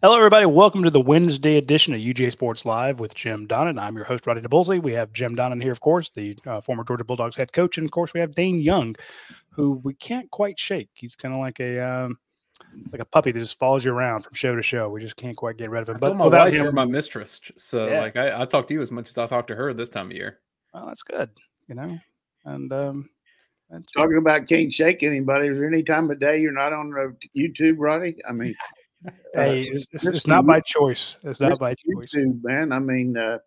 Hello, everybody. Welcome to the Wednesday edition of UGA Sports Live with Jim Donnan. I'm your host, Radi Nabulsi. We have Jim Donnan here, of course, the uh, former Georgia Bulldogs head coach, and of course, we have Dayne Young, who we can't quite shake. He's kind of like a um, like a puppy that just follows you around from show to show. We just can't quite get rid of him. I but told my without wife him, you're my mistress, so Yeah. like I, I talk to you as much as I talk to her this time of year. well, that's good, you know. And um, that's talking about can't shake anybody. Is there any time of day you're not on YouTube, Roddy? I mean, hey, uh, it's, it's, it's not by Yu- choice. It's not Mr. by choice. YouTube, man. I mean, uh,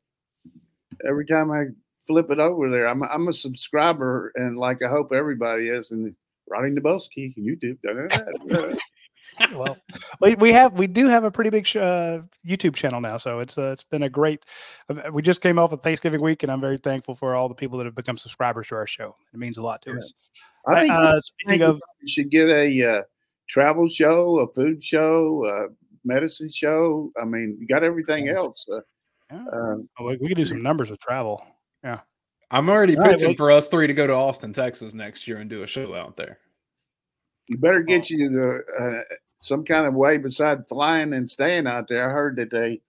every time I flip it over there, I'm I'm a subscriber, and like I hope everybody is. And Radi Nabulsi, YouTube. well, we, we have we do have a pretty big sh- uh, YouTube channel now, so it's uh, it's been a great. uh, We just came off of Thanksgiving week, and I'm very thankful for all the people that have become subscribers to our show. It means a lot to Yeah. us. I think uh, speaking think of, we should get a uh, travel show, a food show, a medicine show. I mean, you got everything else. Uh, yeah, uh, oh, we, we could do some numbers with travel. Yeah. I'm already All right, pitching well- for us three to go to Austin, Texas next year and do a show out there. you better get you to uh, some kind of way beside flying and staying out there. I heard that they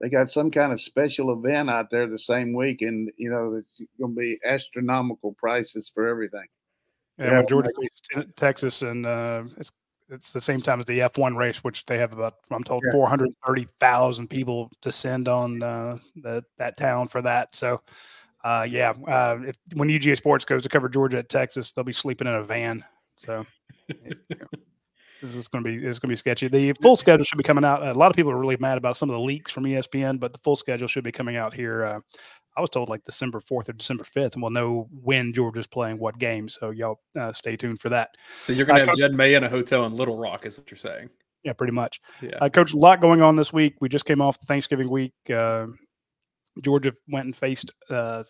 they got some kind of special event out there the same week, and you know it's going to be astronomical prices for everything. Yeah, Yeah, Georgia like- faces Ten- Texas, and uh, it's it's the same time as the F1 race, which they have about I'm told Yeah. 430,000 people descend on uh, the, that town for that. So, uh, yeah, uh, if when UGA Sports goes to cover Georgia at Texas, they'll be sleeping in a van. So. This is going to be it's going to be sketchy. The full schedule should be coming out. A lot of people are really mad about some of the leaks from ESPN, but the full schedule should be coming out here. Uh, I was told like December fourth or December fifth, and we'll know when Georgia's playing what game. So y'all uh, stay tuned for that. So you're gonna Uh, have Coach- Jed May in a hotel in Little Rock, is what you're saying. Yeah, pretty much. Yeah. Uh, Coach, a lot going on this week. We just came off Thanksgiving week. Uh, Georgia went and faced uh,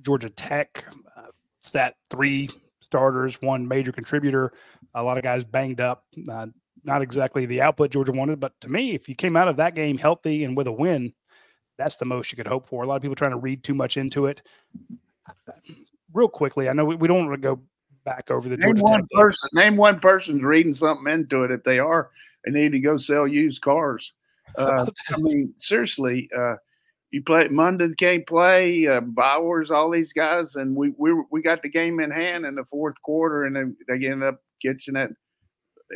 Georgia Tech. Uh, stat three starters, one major contributor. A lot of guys banged up. Uh, not exactly the output Georgia wanted, but to me, if you came out of that game healthy and with a win, that's the most you could hope for. A lot of people trying to read too much into it. Real quickly, I know we, we don't want to go back over the Name Georgia one Tech. game. person. Name one person's reading something into it. If they are, they need to go sell used cars. Uh, I mean, seriously, uh, you play Mondon can't play, uh, Bowers, all these guys, and we we we got the game in hand in the fourth quarter, and then they ended up catching that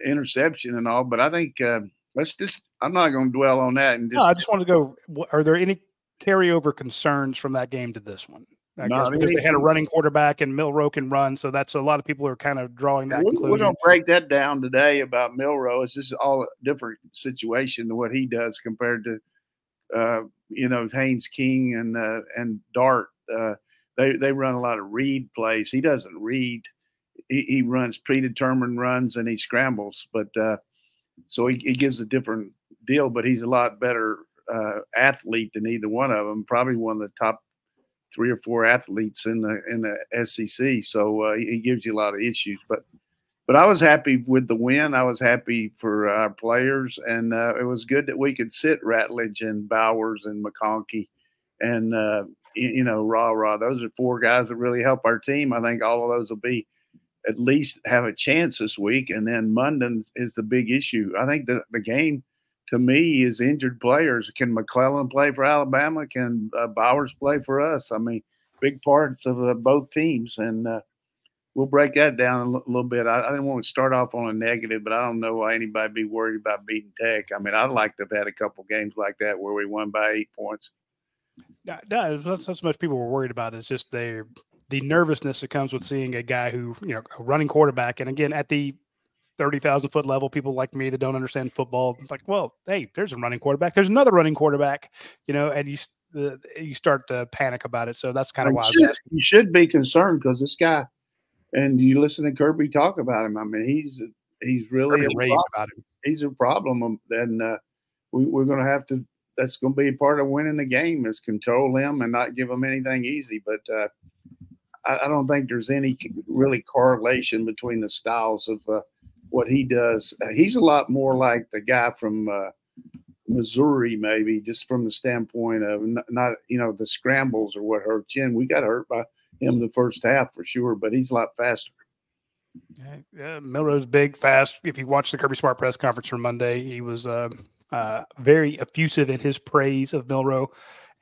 interception and all. But I think uh, let's just. I'm not going to dwell on that and just. No, I just wanted to go. Are there any carryover concerns from that game to this one? I guess because they had a running quarterback and Milroe can run, so that's a lot of people are kind of drawing that we, we're going to break that down today about Milroe. It's just all a different situation than what he does compared to, uh, you know, Haynes King and uh, and Dart. Uh, they they run a lot of read plays. He doesn't read. He, he runs predetermined runs and he scrambles, but uh, so he, he gives a different deal. But he's a lot better uh, athlete than either one of them. Probably one of the top three or four athletes in the in the SEC. So uh, he, gives you a lot of issues. But but I was happy with the win. I was happy for our players, and uh, it was good that we could sit Ratledge and Bowers and McConkey and uh, you know Rah Rah. Those are four guys that really help our team. I think all of those will be at least have a chance this week. And then Mondon is the big issue. I think the the game to me is injured players. Can McClellan play for Alabama? Can uh, Bowers play for us? I mean, big parts of uh, both teams, and uh, we'll break that down a little bit. I, I didn't want to start off on a negative, but I don't know why anybody be worried about beating Tech. I mean, I'd like to have had a couple games like that where we won by eight points. No, no, not so much people were worried about. It's just the the nervousness that comes with seeing a guy who you know a running quarterback, and again at the thirty thousand foot level, people like me that don't understand football, It's like, well, hey, there's a running quarterback, there's another running quarterback, you know, and you the, you start to panic about it. So that's kind of why I was should, you should be concerned because this guy, and you listen to Kirby talk about him. I mean, he's he's really Kirby a problem. about him. he's a problem. And Then uh, we, we're going to have to. That's going to be part of winning the game is control him and not give him anything easy. But uh, I, I don't think there's any really correlation between the styles of uh, what he does. Uh, he's a lot more like the guy from uh, Missouri, maybe just from the standpoint of n- not you know the scrambles or what hurt Chin. We got hurt by him the first half for sure, but he's a lot faster. Yeah, Milroe's big, fast. If you watch the Kirby Smart press conference from Monday, he was uh, uh, very effusive in his praise of Milroe.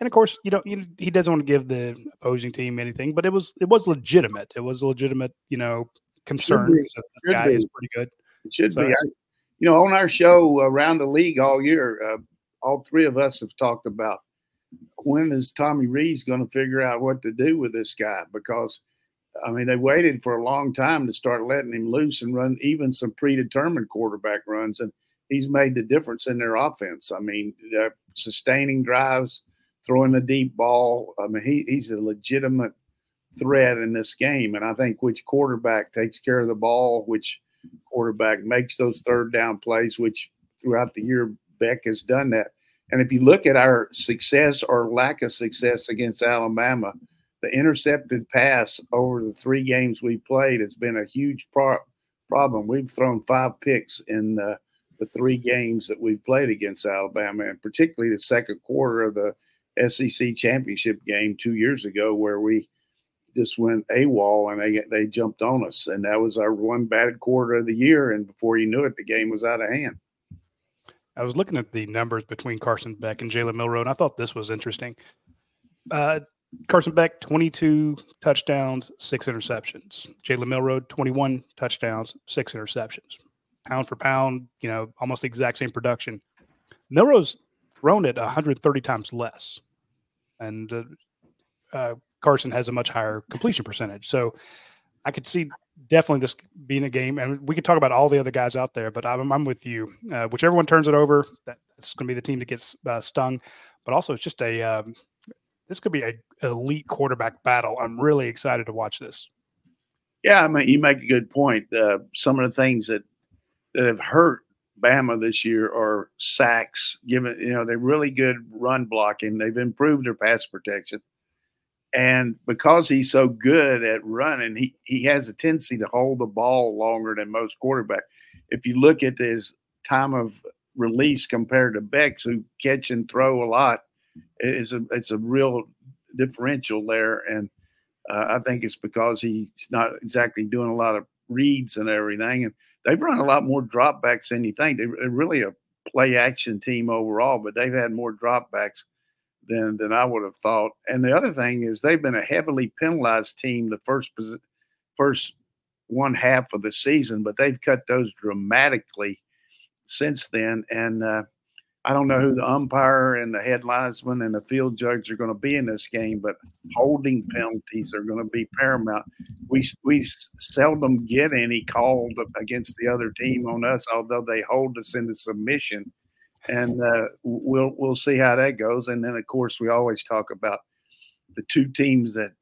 And of course, you know, he doesn't want to give the opposing team anything, but it was it was legitimate. It was legitimate, you know, concern. This guy be. is pretty good. It should so, be. I, you know, on our show around the league all year, uh, all three of us have talked about when is Tommy Rees going to figure out what to do with this guy? Because I mean, they waited for a long time to start letting him loose and run even some predetermined quarterback runs, and he's made the difference in their offense. I mean, uh, sustaining drives, throwing the deep ball. I mean, he, he's a legitimate threat in this game, and I think which quarterback takes care of the ball, which quarterback makes those third down plays, which throughout the year Beck has done that. And if you look at our success or lack of success against Alabama, the intercepted pass over the three games we played has been a huge pro- problem. We've thrown five picks in the three games that we've played against Alabama, and particularly the second quarter of the SEC championship game two years ago, where we just went AWOL and they they jumped on us, and that was our one bad quarter of the year. And before you knew it, the game was out of hand. I was looking at the numbers between Carson Beck and Jalen Milroe, and I thought this was interesting. Uh, Carson Beck, 22 touchdowns, six interceptions. Jalen Milroe, 21 touchdowns, six interceptions. Pound for pound, you know, almost the exact same production. Milroe's thrown it 130 times less. And uh, uh, Carson has a much higher completion percentage. So I could see definitely this being a game. And we could talk about all the other guys out there, but I'm, I'm with you. Uh, whichever one turns it over, that's going to be the team that gets uh, stung. But also, it's just a um, this could be a elite quarterback battle. I'm really excited to watch this. Yeah, I mean, you make a good point. Uh, some of the things that that have hurt Bama this year are sacks. Given you know they're really good run blocking, they've improved their pass protection, and because he's so good at running, he he has a tendency to hold the ball longer than most quarterbacks. If you look at his time of release compared to Beck's, who catch and throw a lot, it's a it's a real differential there, and uh, I think it's because he's not exactly doing a lot of reads and everything, and they've run a lot more dropbacks than you think. They're really a play action team overall, but they've had more dropbacks than than I would have thought. And the other thing is they've been a heavily penalized team the first first one half of the season, but they've cut those dramatically since then. And uh, I don't know who the umpire and the head linesman and the field judge are going to be in this game, but holding penalties are going to be paramount. We we seldom get any called against the other team on us, although they hold us into submission, and uh, we'll we'll see how that goes. And then of course we always talk about the two teams that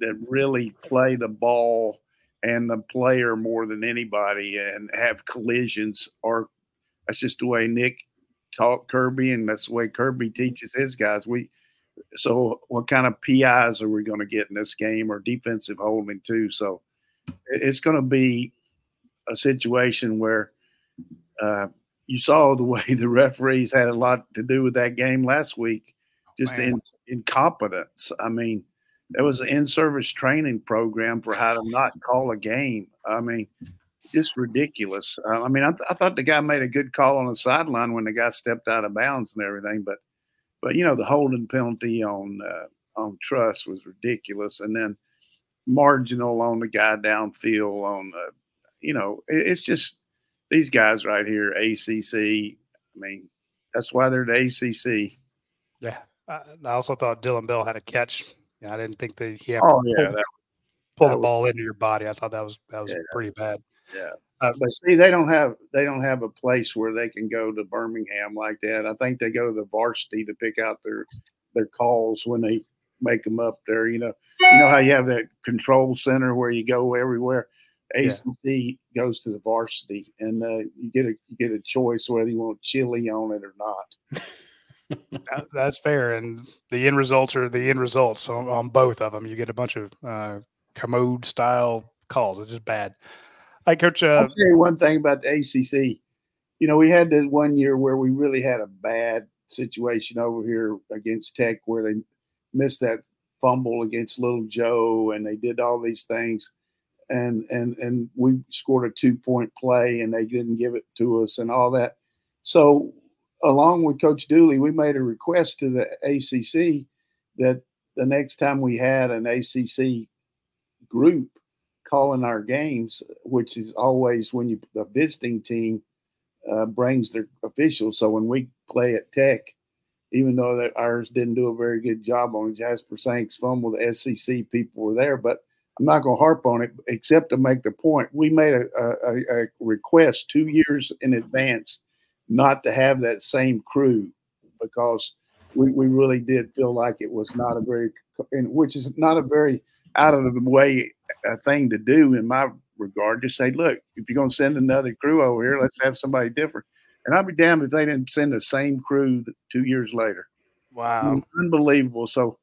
that really play the ball and the player more than anybody and have collisions or that's just the way Nick taught Kirby, and that's the way Kirby teaches his guys. We so what kind of PIs are we going to get in this game or defensive holding too? So it's going to be a situation where uh, you saw the way the referees had a lot to do with that game last week, just in, incompetence. I mean, there was an in-service training program for how to not call a game. I mean, just ridiculous. Uh, I mean, I, th- I, thought the guy made a good call on the sideline when the guy stepped out of bounds and everything, but but you know the holding penalty on uh, on Truss was ridiculous, and then marginal on the guy downfield on the, you know, it, it's just these guys right here, ACC. I mean, that's why they're the ACC. Yeah, I, I also thought Dillon Bell had a catch. Yeah, I didn't think that he had oh, yeah, pull, that, pull that the ball was, into your body. I thought that was that was yeah, pretty bad. Yeah. Uh, but see, they don't have they don't have a place where they can go to Birmingham like that. I think they go to the varsity to pick out their their calls when they make them up there. You know, you know how you have that control center where you go everywhere. ACC yeah. goes to the varsity, and uh, you get a you get a choice whether you want chili on it or not. that, that's fair, and the end results are the end results on, on both of them. You get a bunch of uh, commode style calls. It's just bad. Hi, Coach. Uh, I'll tell you one thing about the ACC. You know, we had that one year where we really had a bad situation over here against Tech where they missed that fumble against Little Joe and they did all these things. And and and we scored a two point play and they didn't give it to us and all that. So along with Coach Dooley, we made a request to the ACC that the next time we had an ACC group calling our games, which is always when you the visiting team uh, brings their officials. So when we play at Tech, even though that ours didn't do a very good job on Jasper Sanks' fumble, the SEC people were there. But I'm not going to harp on it, except to make the point. We made a, a, a request two years in advance not to have that same crew because we, we really did feel like it was not a very, which is not a very out of the way uh, thing to do in my regard. Just say, look, if you're going to send another crew over here, let's have somebody different. And I'd be damned if they didn't send the same crew two years later. Wow, unbelievable! So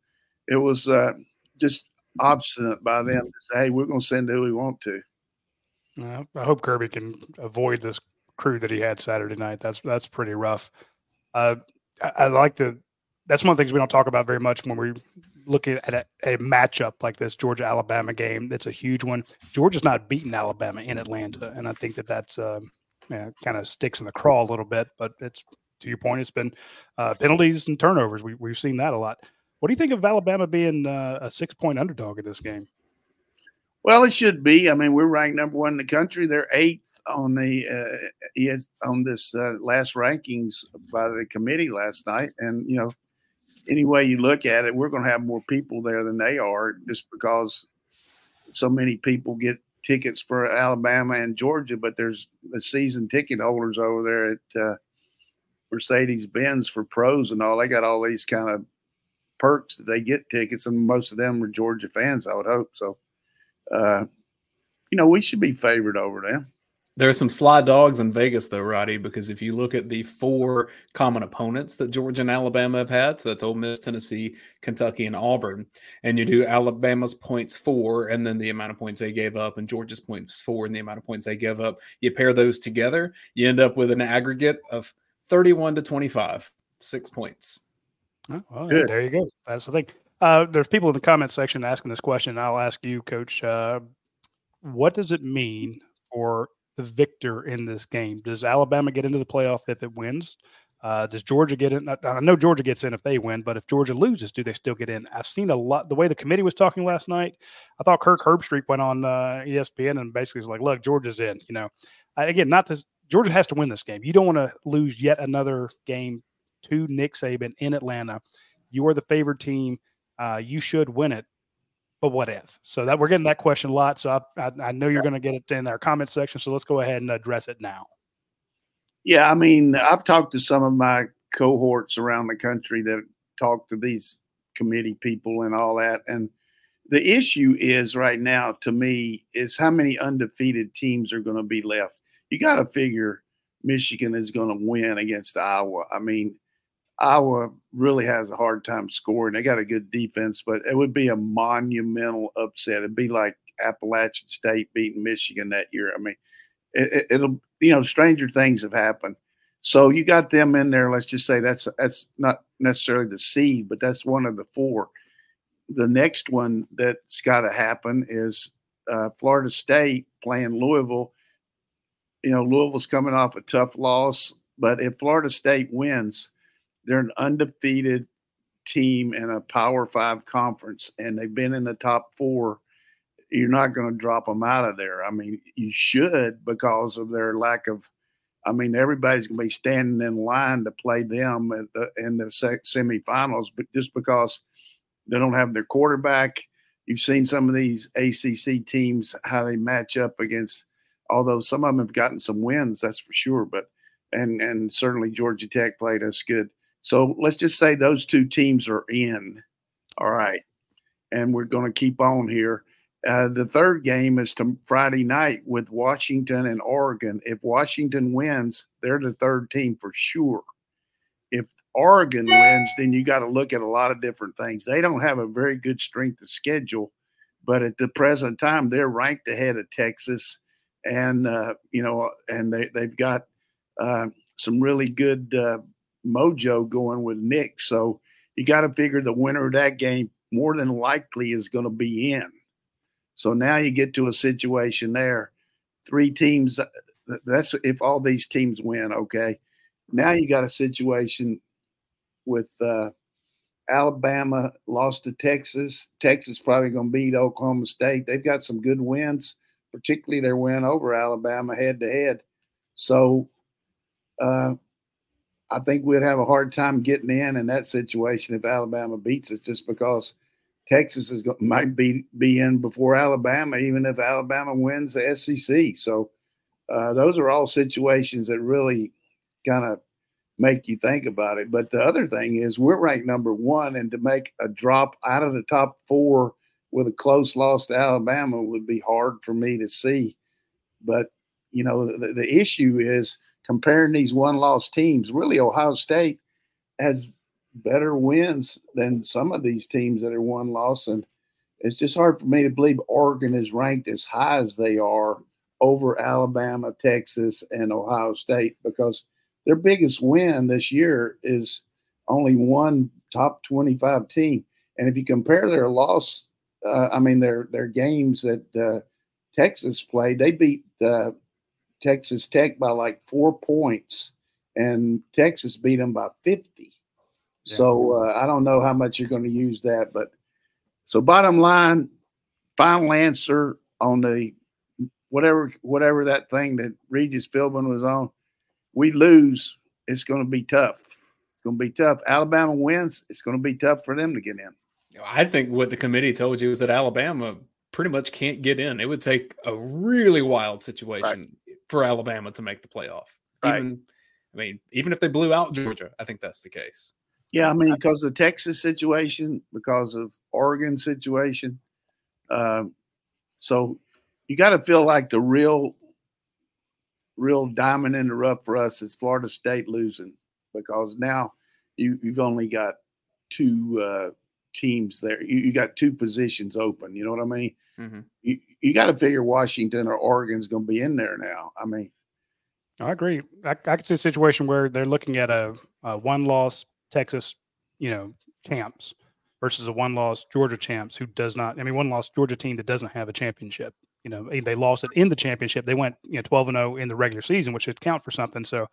it was uh, just obstinate by them to say, "Hey, we're going to send who we want to." I hope Kirby can avoid this crew that he had Saturday night. That's that's pretty rough. Uh, I, I, like to. That's one of the things we don't talk about very much when we look at a, a matchup like this Georgia Alabama game. That's a huge one. Georgia's not beaten Alabama in Atlanta, and I think that that's uh, yeah, kind of sticks in the craw a little bit. But it's to your point, it's been uh, penalties and turnovers. We, we've seen that a lot. What do you think of Alabama being uh, a six point underdog in this game? Well, it should be. I mean, we're ranked number one in the country. They're eighth on the uh, on this uh, last rankings by the committee last night, and you know, any way you look at it, we're going to have more people there than they are, just because so many people get tickets for Alabama and Georgia, but there's the season ticket holders over there at uh, Mercedes Benz for pros and all. They got all these kind of perks that they get tickets, and most of them are Georgia fans. I would hope so. Uh, you know, we should be favored over them. There are some sly dogs in Vegas, though, Radi, because if you look at the four common opponents that Georgia and Alabama have had, so that's Ole Miss, Tennessee, Kentucky, and Auburn, and you do Alabama's points four and then the amount of points they gave up, and Georgia's points four and the amount of points they give up, you pair those together, you end up with an aggregate of 31 to 25, six points. Oh, well, there you go. That's the thing. Uh, there's people in the comment section asking this question. I'll ask you, Coach. Uh, what does it mean for the victor in this game? Does Alabama get into the playoff if it wins? Uh, does Georgia get in? I know Georgia gets in if they win, but if Georgia loses, do they still get in? I've seen a lot. The way the committee was talking last night, I thought Kirk Herbstreit went on uh, ESPN and basically was like, "Look, Georgia's in." You know, again, not this. Georgia has to win this game. You don't want to lose yet another game to Nick Saban in Atlanta. You are the favored team. Uh, you should win it but what if? So that we're getting that question a lot. So I, I, I know you're going to get it in our comment section. So let's go ahead and address it now. Yeah, I mean, I've talked to some of my cohorts around the country that talk to these committee people and all that, and the issue is right now to me is how many undefeated teams are going to be left. You got to figure Michigan is going to win against Iowa. I mean, Iowa really has a hard time scoring. They got a good defense, but it would be a monumental upset. It'd be like Appalachian State beating Michigan that year. I mean, it, will you know stranger things have happened. So you got them in there. Let's just say that's that's not necessarily the seed, but that's one of the four. The next one that's got to happen is uh, Florida State playing Louisville. You know, Louisville's coming off a tough loss, but if Florida State wins they're an undefeated team in a Power Five conference, and they've been in the top four. You're not going to drop them out of there. I mean, you should because of their lack of. I mean, everybody's going to be standing in line to play them the, in the semifinals, but just because they don't have their quarterback, you've seen some of these ACC teams how they match up against. Although some of them have gotten some wins, that's for sure. But and and certainly Georgia Tech played us good. So let's just say those two teams are in. All right. And we're going to keep on here. Uh, the third game is to Friday night with Washington and Oregon. If Washington wins, they're the third team for sure. If Oregon wins, then you got to look at a lot of different things. They don't have a very good strength of schedule, but at the present time, they're ranked ahead of Texas, and uh, you know, and they they've got uh, some really good uh, mojo going with Nick. So you got to figure the winner of that game more than likely is going to be in. So now you get to a situation there. Three teams. Uh, that's if all these teams win. Okay. now you got a situation with uh, Alabama lost to Texas. Texas probably going to beat Oklahoma State. They've got some good wins, particularly their win over Alabama head to head. So uh, I think we'd have a hard time getting in in that situation if Alabama beats us, just because Texas is might be be in before Alabama, even if Alabama wins the SEC. So uh, those are all situations that really kind of make you think about it. But the other thing is we're ranked number one, and to make a drop out of the top four with a close loss to Alabama would be hard for me to see. But you know, the, the issue is comparing these one-loss teams. Really, Ohio State has better wins than some of these teams that are one-loss, and it's just hard for me to believe Oregon is ranked as high as they are over Alabama, Texas, and Ohio State because their biggest win this year is only one top 25 team. And if you compare their loss, uh, I mean their their games that uh, Texas played, they beat uh, Texas Tech by like four points, and Texas beat them by 50. Yeah. So uh, I don't know how much you're going to use that, but so bottom line, final answer on the whatever whatever that thing that Regis Philbin was on we lose, it's going to be tough. It's going to be tough. Alabama wins, it's going to be tough for them to get in. I think what the committee told you is that Alabama pretty much can't get in. It would take a really wild situation right. For Alabama to make the playoff. Right. Even, I mean, even if they blew out Georgia, I think that's the case. Yeah, I mean, because of the Texas situation, because of Oregon situation. Um, so you got to feel like the real real diamond in the rough for us is Florida State losing because now you, have only got two uh, teams there. You, you, got two positions open. You know what I mean? Mm-hmm. You, you got to figure Washington or Oregon's going to be in there now. I mean, I agree. I, I could see a situation where they're looking at a, a one loss Texas, you know, champs versus a one loss Georgia champs who does not, I mean, one loss Georgia team that doesn't have a championship you know they lost it in the championship. They went you know 12 and 0 in the regular season, which should count for something. So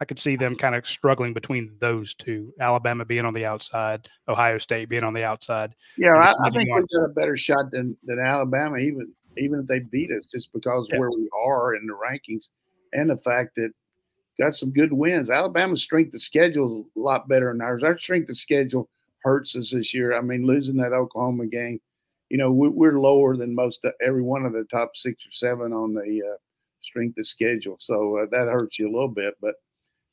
I could see them kind of struggling between those two. Alabama being on the outside, Ohio State being on the outside. Yeah, I, I, think we've got a better shot than than Alabama, even even if they beat us, just because yeah. where we are in the rankings and the fact that got some good wins. Alabama's strength of schedule is a lot better than ours. Our strength of schedule hurts us this year. I mean, losing that Oklahoma game you know, we're lower than most of, every one of the top six or seven on the uh, strength of schedule. So uh, that hurts you a little bit. But,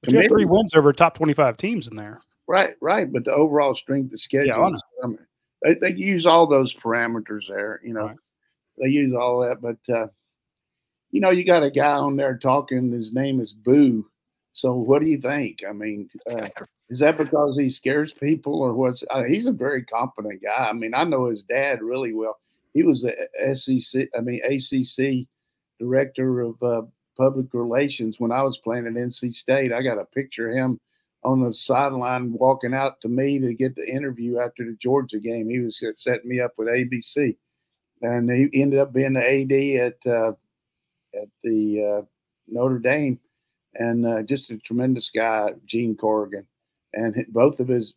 but you have three wins over top 25 teams in there. Right, right. But the overall strength of schedule, yeah, I mean, they, they use all those parameters there. You know, right. they use all that. But, uh, you know, you got a guy on there talking. His name is Boo. So what do you think? I mean, uh, is that because he scares people, or what's? Uh, he's a very competent guy. I mean, I know his dad really well. He was the SEC, I mean ACC director of uh, public relations when I was playing at NC State. I got a picture of him on the sideline walking out to me to get the interview after the Georgia game. He was setting me up with ABC, and he ended up being the AD at uh, at the uh, Notre Dame and uh, just a tremendous guy, Gene Corrigan. And both of his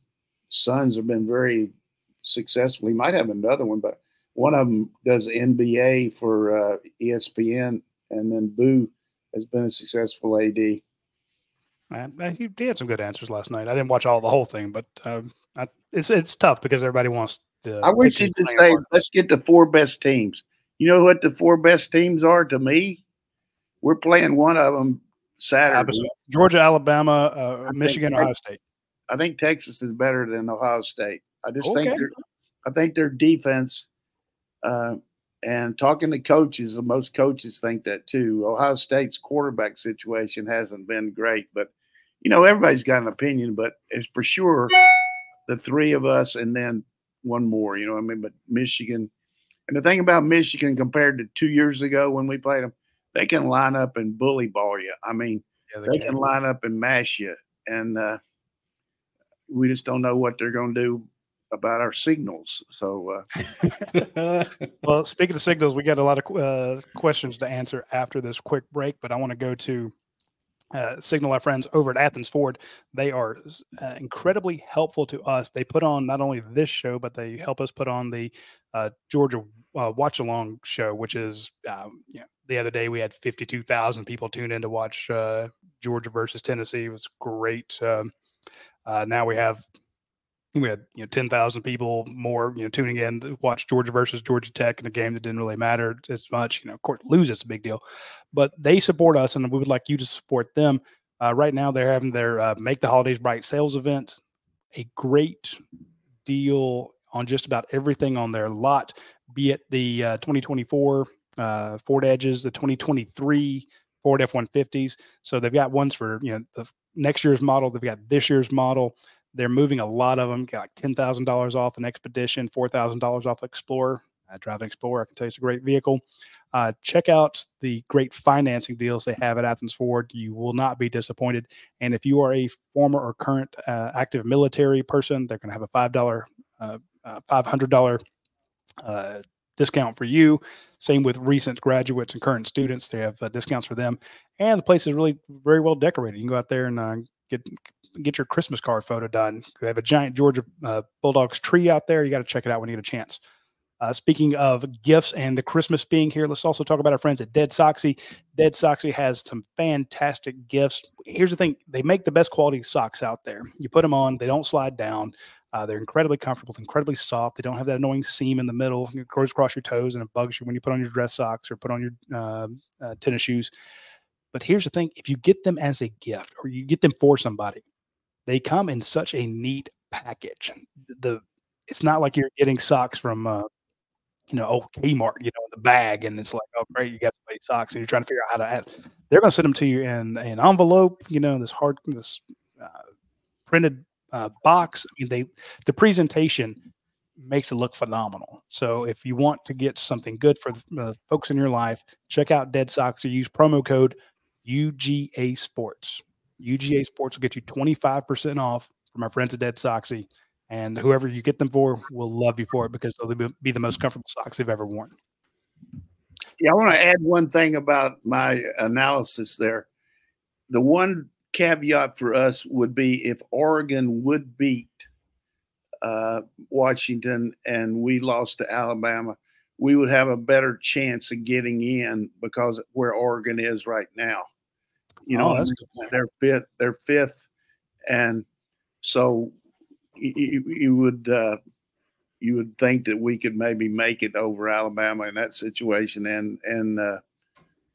sons have been very successful. He might have another one, but one of them does NBA for uh, ESPN, and then Boo has been a successful AD. Man, he, had some good answers last night. I didn't watch all the whole thing, but um, I, it's it's tough because everybody wants to. I wish you to say, let's get the four best teams. You know what the four best teams are to me? We're playing one of them Saturday. Georgia, Alabama, uh, Michigan, Ohio State. I think Texas is better than Ohio State. I just okay. think I think their defense uh, and talking to coaches, most coaches think that too. Ohio State's quarterback situation hasn't been great, but you know everybody's got an opinion. But it's for sure the three of us, and then one more. You know, I mean, but Michigan. And the thing about Michigan compared to two years ago when we played them, they can line up and bully ball you. I mean, yeah, they, they can. can. line up and mash you, and uh, we just don't know what they're going to do about our signals. So, uh, well, speaking of signals, we got a lot of uh, questions to answer after this quick break, but I want to go to uh, signal our friends over at Athens Ford. They are uh, incredibly helpful to us. They put on not only this show, but they help us put on the uh, Georgia uh, Watch Along show, which is um, the other day we had 52,000 people tune in to watch uh, Georgia versus Tennessee. It was great. Um, uh, now we have we had you know 10,000 people more you know tuning in to watch Georgia versus Georgia Tech in a game that didn't really matter as much. You know, of course, lose it's a big deal, but they support us, and we would like you to support them. Uh, right now, they're having their uh, Make the Holidays Bright sales event. A great deal on just about everything on their lot, be it the uh, 2024 uh, Ford Edges, the 2023 Ford F-150s. So they've got ones for you know the next year's model. They've got this year's model. They're moving a lot of them. Got like ten thousand dollars off an Expedition, four thousand dollars off Explorer. I drive an Explorer. I can tell you it's a great vehicle. Uh, check out the great financing deals they have at Athens Ford. You will not be disappointed. And if you are a former or current uh, active military person, they're going to have a five dollar, uh, uh five hundred dollar uh, discount for you. Same with recent graduates and current students; they have uh, discounts for them. And the place is really very well decorated. You can go out there and uh, get get your Christmas card photo done. They have a giant Georgia uh, Bulldogs tree out there. You got to check it out when you get a chance. Uh, speaking of gifts and the Christmas being here, let's also talk about our friends at Dead Soxy. Dead Soxy has some fantastic gifts. Here's the thing they make the best quality socks out there. You put them on, they don't slide down. Uh, they're incredibly comfortable, incredibly soft. They don't have that annoying seam in the middle. It goes across your toes and it bugs you when you put on your dress socks or put on your uh, uh, tennis shoes. But here's the thing if you get them as a gift or you get them for somebody, they come in such a neat package. The It's not like you're getting socks from, uh, you know, oh, Kmart, you know, in the bag, and it's like, oh, great, you got somebody socks, and you're trying to figure out how to add. They're going to send them to you in, an envelope, you know, this hard, this uh, printed uh, box. I mean, they the presentation makes it look phenomenal. So if you want to get something good for the uh, folks in your life, check out Dead Socks or use promo code UGA Sports. UGA Sports will get you 25% off from our friends at Dead Soxy. And whoever you get them for will love you for it because they'll be the most comfortable socks they've ever worn. Yeah, I want to add one thing about my analysis there. The one caveat for us would be if Oregon would beat uh, Washington and we lost to Alabama, we would have a better chance of getting in because where Oregon is right now. You know, oh, they're fifth, they're fifth, and so you, you would uh, you would think that we could maybe make it over Alabama in that situation and and uh,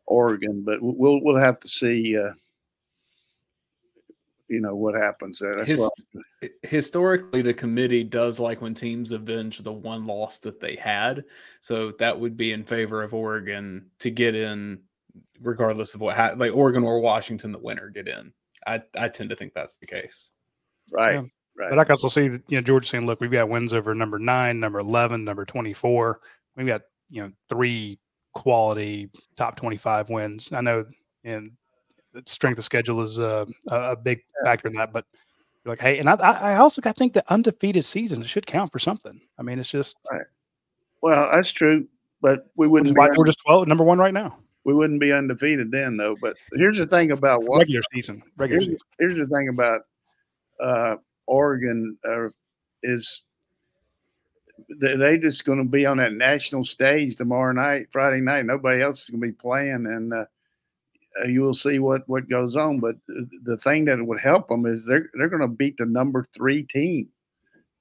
Oregon, but we'll we'll have to see. Uh, you know what happens there. His, historically, the committee does like when teams avenge the one loss that they had, so that would be in favor of Oregon to get in, regardless of what ha- like Oregon or Washington, the winner get in. I I tend to think that's the case. Right. Yeah. Right. But I can also see you know George saying, look, we've got wins over number nine, number eleven, number twenty four. We've got you know three quality top twenty five wins. I know and the strength of schedule is uh, a, a big factor in that. But like, hey, and I, I also I think the undefeated season should count for something. I mean, it's just right. Well, that's true, but we wouldn't. Why Georgia's twelve, number one right now. We wouldn't be undefeated then, though. But here's the thing about what regular season. Regular here's, season. Here's the thing about uh, Oregon uh, is they just going to be on that national stage tomorrow night, Friday night. Nobody else is going to be playing, and uh, uh, you will see what what goes on. But the thing that would help them is they're they're going to beat the number three team.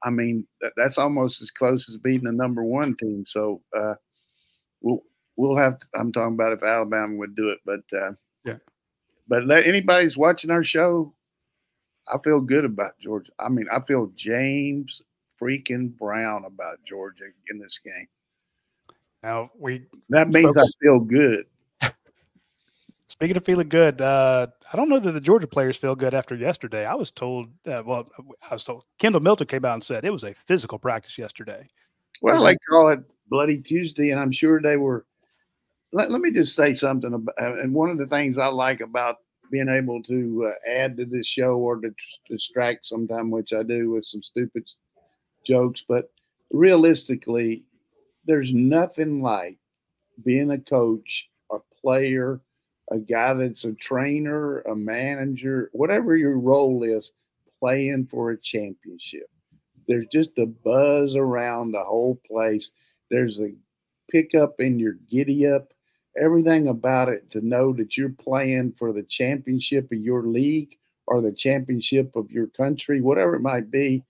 I mean, that's almost as close as beating the number one team. So uh, we'll we'll have. To, I'm talking about if Alabama would do it, but uh, yeah. But let anybody's watching our show, I feel good about Georgia. I mean, I feel James freaking Brown about Georgia in this game. Now we that means I feel good. Speaking of feeling good, uh, I don't know that the Georgia players feel good after yesterday. I was told, uh, well, I was told Kendall Milton came out and said it was a physical practice yesterday. Well, they call it Bloody Tuesday, and I'm sure they were. Let, let me just say something about, and one of the things I like about being able to uh, add to this show or to distract sometime, which I do with some stupid jokes, but realistically, there's nothing like being a coach, a player, a guy that's a trainer, a manager, whatever your role is, playing for a championship. There's just a buzz around the whole place. There's a pickup in your giddy up, everything about it to know that you're playing for the championship of your league or the championship of your country, whatever it might be.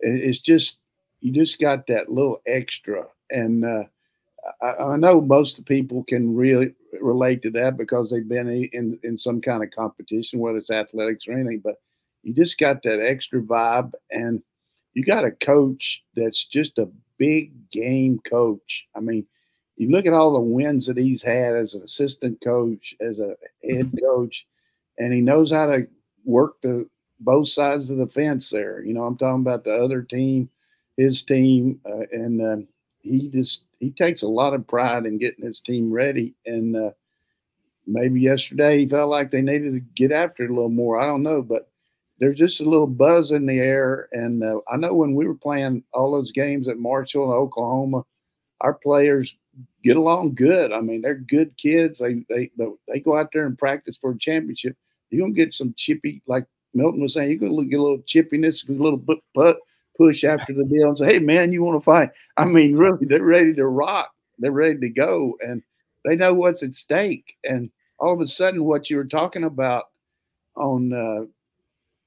It's just, you just got that little extra. And, uh, I, I, know most people can really relate to that because they've been in, in some kind of competition, whether it's athletics or anything. But you just got that extra vibe, and you got a coach that's just a big game coach. I mean, you look at all the wins that he's had as an assistant coach, as a head coach, and he knows how to work the both sides of the fence there. You know, I'm talking about the other team, his team, uh, and uh, he just he takes a lot of pride in getting his team ready. And uh, maybe yesterday he felt like they needed to get after it a little more. I don't know, but there's just a little buzz in the air. And uh, I know when we were playing all those games at Marshall and Oklahoma, our players get along good. I mean, they're good kids. They they they go out there and practice for a championship. You're gonna get some chippy, like Milton was saying. You're gonna get a little chippiness, a little but push after the deal and say, "Hey, man, you want to fight?" I mean, really, they're ready to rock. They're ready to go, and they know what's at stake. And all of a sudden, what you were talking about on uh,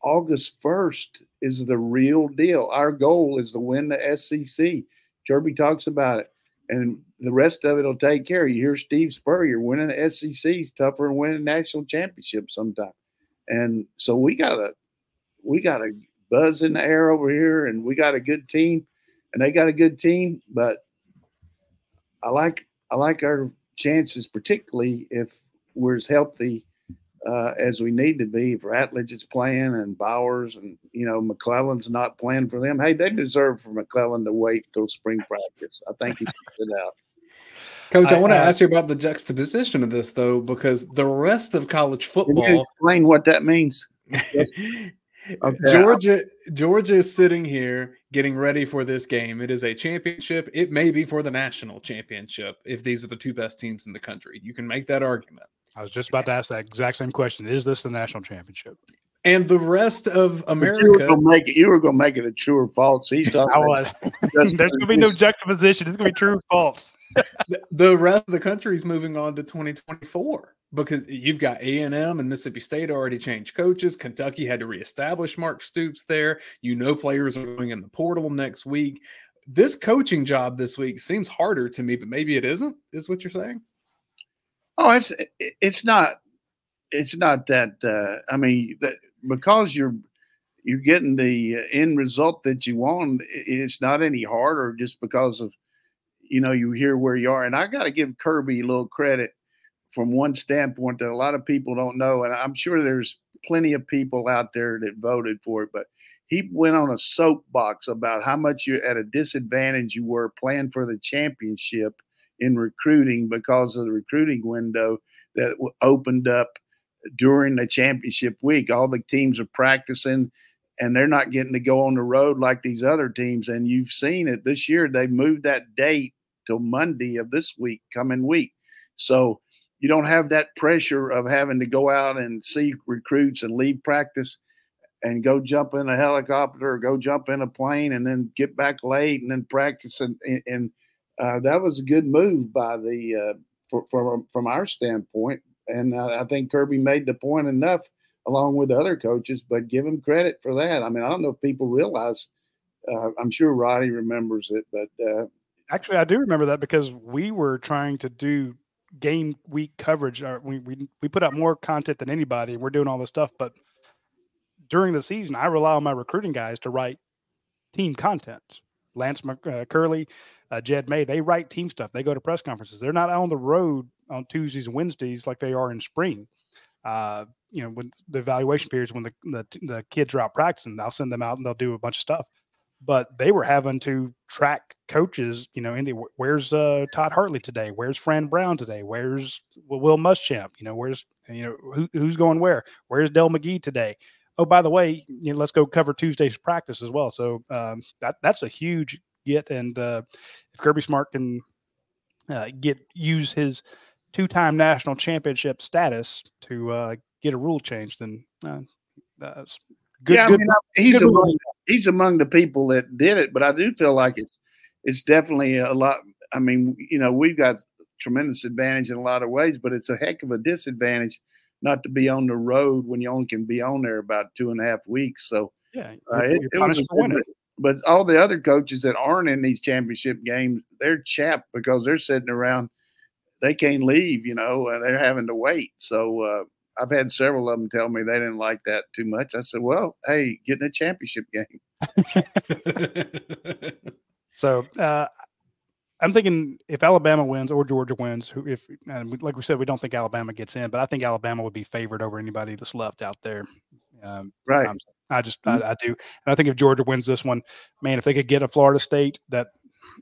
August first is the real deal. Our goal is to win the SEC. Kirby talks about it, and the rest of it will take care. You hear Steve Spurrier winning the SEC is tougher than winning national championship sometimes, and so we got a we got a buzz in the air over here, and we got a good team, and they got a good team. But I like I like our chances, particularly if we're as healthy uh, as we need to be. For Atledge is playing, and Bowers, and you know McClellan's not playing for them. Hey, they deserve for McClellan to wait till spring practice. I think he should it out. Coach, I, I want to ask you about the juxtaposition of this, though, because the rest of college football. explain what that means? Okay. Georgia Georgia is sitting here getting ready for this game. It is a championship. It may be for the national championship if these are the two best teams in the country. You can make that argument. I was just about to ask that exact same question. Is this the national championship? And the rest of America, you were going to make it. You were going to make it a true or false. He's talking. I was. There's going to be no juxtaposition. It's going to be true or false. the rest of the country is moving on to 2024 because you've got A&M and Mississippi State already changed coaches. Kentucky had to reestablish Mark Stoops there. You know players are going in the portal next week. This coaching job this week seems harder to me, but maybe it isn't. Is what you're saying? Oh, it's it's not it's not that. Uh, I mean, that, because you're you're getting the end result that you want, it's not any harder just because of you know you hear where you are. And I got to give Kirby a little credit from one standpoint that a lot of people don't know, and I'm sure there's plenty of people out there that voted for it, but he went on a soapbox about how much you're at a disadvantage you were playing for the championship in recruiting because of the recruiting window that opened up during the championship week. All the teams are practicing and they're not getting to go on the road like these other teams. And you've seen it this year. They moved that date till Monday of this week, coming week. So you don't have that pressure of having to go out and see recruits and leave practice and go jump in a helicopter or go jump in a plane and then get back late and then practice and and uh, that was a good move by the uh, from from our standpoint and I think Kirby made the point enough along with the other coaches but give him credit for that I mean I don't know if people realize uh, I'm sure Radi remembers it but uh, actually I do remember that because we were trying to do game week coverage. We, we we put out more content than anybody. And we're doing all this stuff, but during the season, I rely on my recruiting guys to write team content. Lance uh, Curley, uh, Jed May, they write team stuff. They go to press conferences. They're not on the road on Tuesdays and Wednesdays like they are in spring. Uh, you know, when the evaluation periods, when the, the the kids are out practicing, I'll send them out and they'll do a bunch of stuff but they were having to track coaches, you know, in the where's uh, Todd Hartley today? Where's Fran Brown today? Where's Will Muschamp? You know, where's you know who, who's going where? Where's Dell McGee today? Oh, by the way, you know, let's go cover Tuesday's practice as well. So um, that that's a huge get, and uh, if Kirby Smart can uh, get use his two-time national championship status to uh, get a rule change, then uh, that's good. yeah, I mean, he's good among he's among the people that did it, but I do feel like it's it's definitely a lot. I mean, you know, we've got tremendous advantage in a lot of ways, but it's a heck of a disadvantage not to be on the road when you only can be on there about two and a half weeks. So yeah, uh, you're, it, you're it was punished a for winning. good- but all the other coaches that aren't in these championship games, they're chapped because they're sitting around. They can't leave, you know, and they're having to wait. So uh, I've had several of them tell me they didn't like that too much. I said, "Well, hey, getting a championship game." So uh, I'm thinking if Alabama wins or Georgia wins, who if and we, like we said, we don't think Alabama gets in, but I think Alabama would be favored over anybody that's left out there. Um, Right. I'm- I just I, I do, and I think if Georgia wins this one, man, if they could get a Florida State, that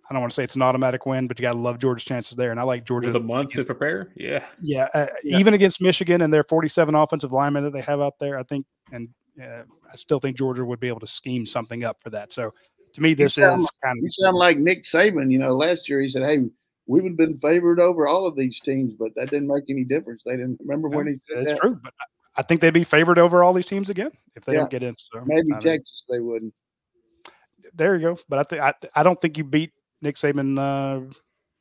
I don't want to say it's an automatic win, but you got to love Georgia's chances there, and I like Georgia. With a month to prepare, yeah. Yeah, uh, Yeah. even against Michigan and their 47 offensive linemen that they have out there, I think, and uh, I still think Georgia would be able to scheme something up for that. So to me, this sound is kind You sound like Nick Saban. You know, last year he said, "Hey, we would have been favored over all of these teams, but that didn't make any difference." They didn't remember when he said it's that. true, but I- think they'd be favored over all these teams again if they Yeah. don't get in. So Maybe Texas they wouldn't. there you go. But I think I, I don't think you beat Nick Saban uh,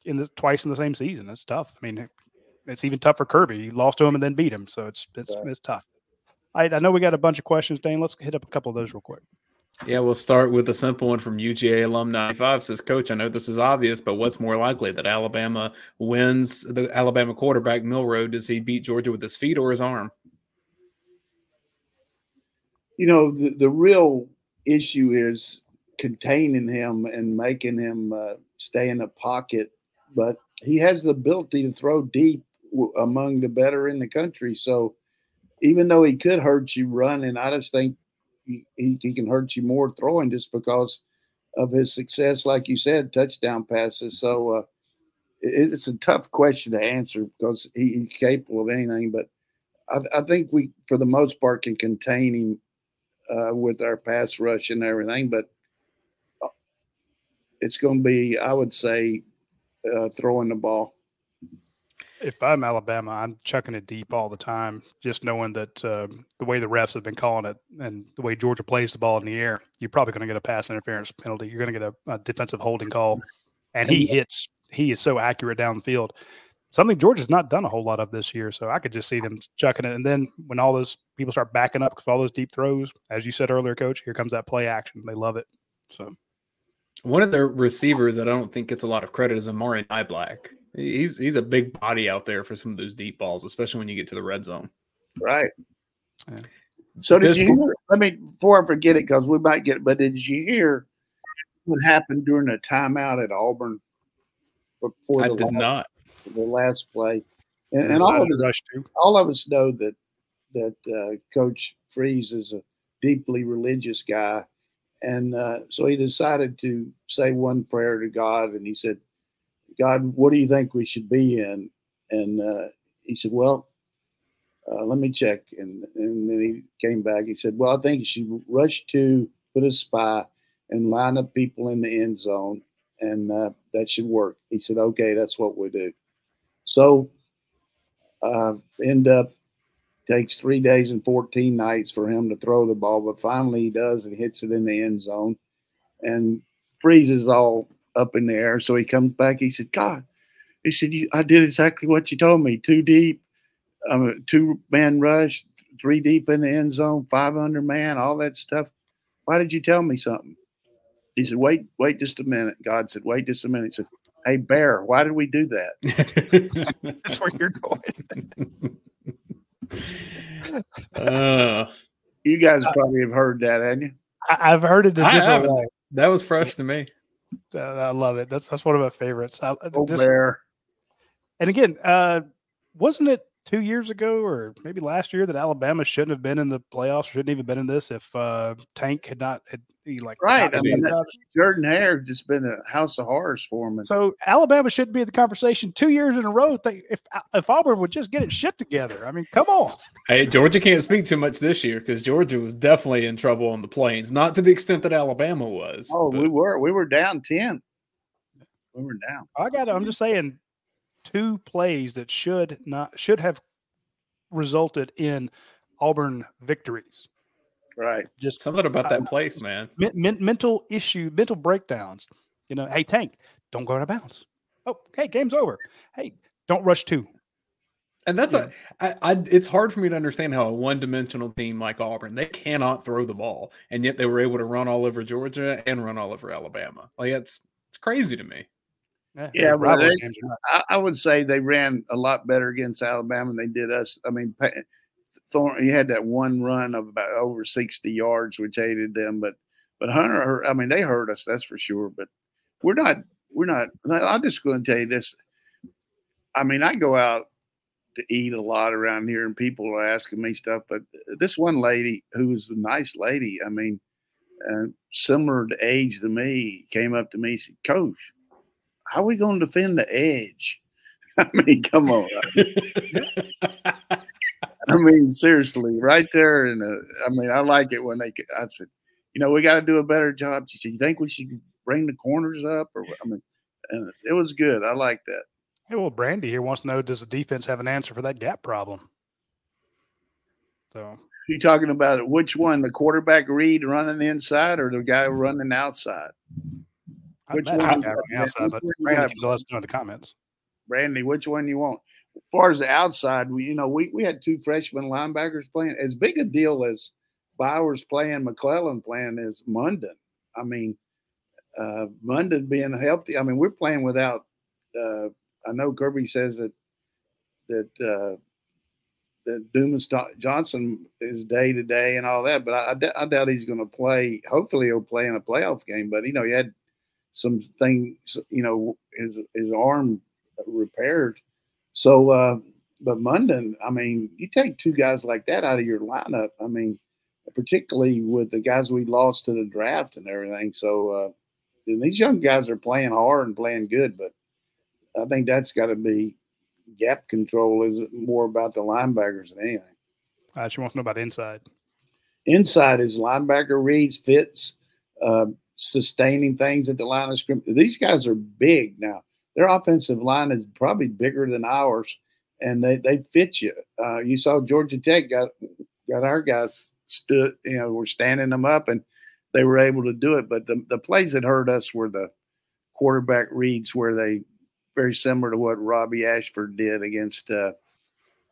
in the twice in the same season. That's tough. I mean, it's even tough for Kirby. You lost to him and then beat him, so it's it's, Right. it's tough. I, I know we got a bunch of questions, Dayne. Let's hit up a couple of those real quick. Yeah, we'll start with a simple one from UGA alum 95 says, Coach, I know this is obvious, but what's more likely that Alabama wins the Alabama quarterback Milroe? Does he beat Georgia with his feet or his arm? You know, the, the real issue is containing him and making him uh, stay in the pocket. But he has the ability to throw deep among the better in the country. So even though he could hurt you running, I just think he, he, can hurt you more throwing just because of his success, like you said, touchdown passes. So uh, it, it's a tough question to answer because he, he's capable of anything. But I, I think we, for the most part, can contain him uh, with our pass rush and everything. But uh, it's going to be, I would say, uh, throwing the ball. If I'm Alabama, I'm chucking it deep all the time, just knowing that um, the way the refs have been calling it and the way Georgia plays the ball in the air, you're probably going to get a pass interference penalty. You're going to get a, a defensive holding call, and he hits. He is so accurate down the field. Something Georgia's not done a whole lot of this year, so I could just see them chucking it. And then when all those people start backing up because all those deep throws, as you said earlier, Coach, here comes that play action. They love it. So One of their receivers that I don't think gets a lot of credit is Amari Niblack. He's he's a big body out there for some of those deep balls, especially when you get to the red zone. Right. Yeah. So did This- you hear? Let me before I forget it because we might get it. But did you hear what happened during the timeout at Auburn before I the, did last, not. the last play? And, and all of us, all of us know that that uh, Coach Freeze is a deeply religious guy, and uh, so he decided to say one prayer to God, and he said, "God, what do you think we should be in?" And uh, he said, "Well, uh, let me check." And and then he came back. He said, "Well, I think you should rush to put a spy and line up people in the end zone, and uh, that should work." He said, "Okay, that's what we do." So uh, end up takes three days and 14 nights for him to throw the ball, but finally he does and hits it in the end zone and freezes all up in the air. So he comes back. He said, God, he said, you, I did exactly what you told me. Two deep, um, two man rush, three deep in the end zone, 500 man, all that stuff. Why did you tell me something? He said, wait, wait just a minute. God said, wait just a minute. He said, Hey, Bear, why did we do that? That's where you're going. Uh, You guys probably have heard that, haven't you? I, I've heard it a I different way. that was fresh to me. I love it. That's that's one of my favorites. I, I Oh, just, Bear. and again, uh, wasn't it two years ago or maybe last year that Alabama shouldn't have been in the playoffs? Shouldn't even been in this if uh, Tank had not had he like Right. not I mean. Jordan Hare just been a house of horrors for him. So Alabama shouldn't be in the conversation two years in a row. They, if if Auburn would just get its shit together, I mean, come on. Hey, Georgia can't speak too much this year because Georgia was definitely in trouble on the plains. Not to the extent that Alabama was. oh, but- we were we were down ten. We were down. I got. I'm just saying, two plays that should not should have resulted in Auburn victories. Right. Just something about uh, that place, man. Men, mental issue, mental breakdowns. You know, hey Tank, don't go out of bounds. Oh, hey, game's over. Hey, don't rush two. And that's yeah. a, I, I, it's hard for me to understand how a one dimensional team like Auburn, they cannot throw the ball. And yet they were able to run all over Georgia and run all over Alabama. Like it's, it's crazy to me. Yeah, yeah but they, I, I, would say they ran a lot better against Alabama than they did us. I mean, Thorne, he had that one run of about over 60 yards, which aided them. But, but Hunter, I mean, they hurt us, that's for sure. But we're not, we're not, I'm just going to tell you this. I mean, I go out to eat a lot around here, and people are asking me stuff. But this one lady, who was a nice lady, I mean, uh, similar to age to me, came up to me said, "Coach, how are we going to defend the edge?" I mean, come on. I mean, seriously, right there. And I mean, I like it when they. I said, you know, we got to do a better job. She said, "You think we should bring the corners up?" Or I mean, and it was good. I like that. Hey, well, Brandy here wants to know: Does the defense have an answer for that gap problem? So you talking about which one, the quarterback read running inside or the guy mm-hmm. running outside? Which one? Running outside, but Brandy can let us know in the comments. Brandy, which one you want? As far as the outside, we you know we we had two freshman linebackers playing. As big a deal as Bowers playing, McClellan playing is Mondon. I mean, uh, Mondon being healthy. I mean, we're playing without uh, I know Kirby says that that uh, that Dumas Johnson is day to day and all that, but I, I doubt he's going to play. Hopefully, he'll play in a playoff game. But you know, he had some things. You know, his his arm repaired. So, uh, but Mondon, I mean, you take two guys like that out of your lineup. I mean, particularly with the guys we lost to the draft and everything. So, uh, these young guys are playing hard and playing good, but I think that's got to be gap control is more about the linebackers than anything. Uh, she wants to know about inside. Inside is linebacker reads, fits, uh, sustaining things at the line of scrimmage. These guys are big now. Their offensive line is probably bigger than ours, and they, they fit you. Uh, you saw Georgia Tech got got our guys stood, you know, we're standing them up, and they were able to do it. But the, the plays that hurt us were the quarterback reads where they very similar to what Robby Ashford did against uh,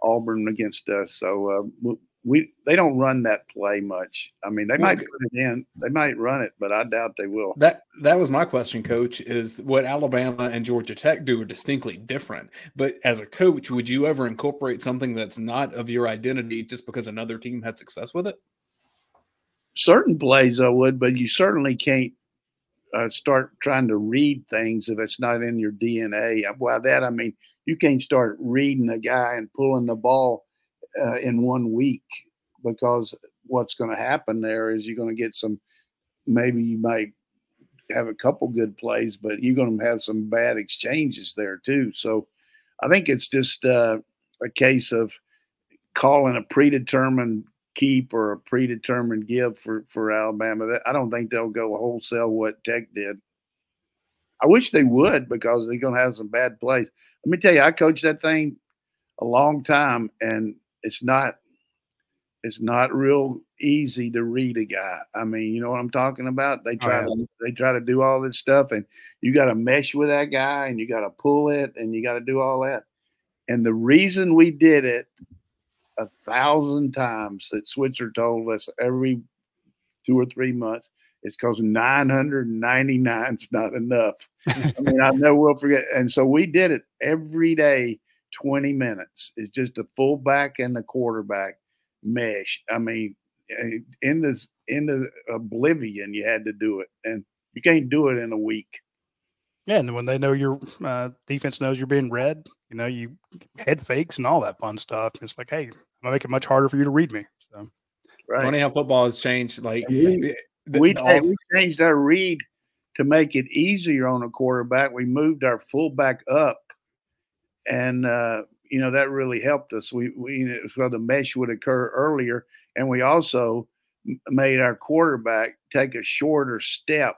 Auburn against us. So uh, we they don't run that play much. I mean, they might put it in, they might run it, but I doubt they will. That that was my question, Coach. Is what Alabama and Georgia Tech do are distinctly different. But as a coach, would you ever incorporate something that's not of your identity just because another team had success with it? Certain plays I would, but you certainly can't uh, start trying to read things if it's not in your DNA. By that I mean you can't start reading a guy and pulling the ball uh, in one week because what's going to happen there is you're going to get some. Maybe you might have a couple good plays, but you're going to have some bad exchanges there too. So I think it's just uh, a case of calling a predetermined keep or a predetermined give for for Alabama. I don't think they'll go wholesale what Tech did. I wish they would because they're going to have some bad plays. Let me tell you, I coached that thing a long time, and it's not it's not real easy to read a guy. I mean, you know what I'm talking about? They oh, try to they try to do all this stuff, and you got to mesh with that guy, and you got to pull it, and you got to do all that. And the reason we did it a thousand times that Switzer told us every two or three months it's because 999 is not enough. I mean, I know we'll forget. And so we did it every day, 20 minutes. It's just a fullback and the quarterback mesh. I mean, eh, in this in the oblivion, you had to do it, and you can't do it in a week. Yeah, and when they know your uh, defense knows you're being read, you know, you head fakes and all that fun stuff. It's like, hey, I'm gonna make it much harder for you to read me. So, right. Funny how football has changed. Like we, we, we changed our read to make it easier on a quarterback. We moved our fullback up, and uh, you know that really helped us. We we so the mesh would occur earlier, and we also made our quarterback take a shorter step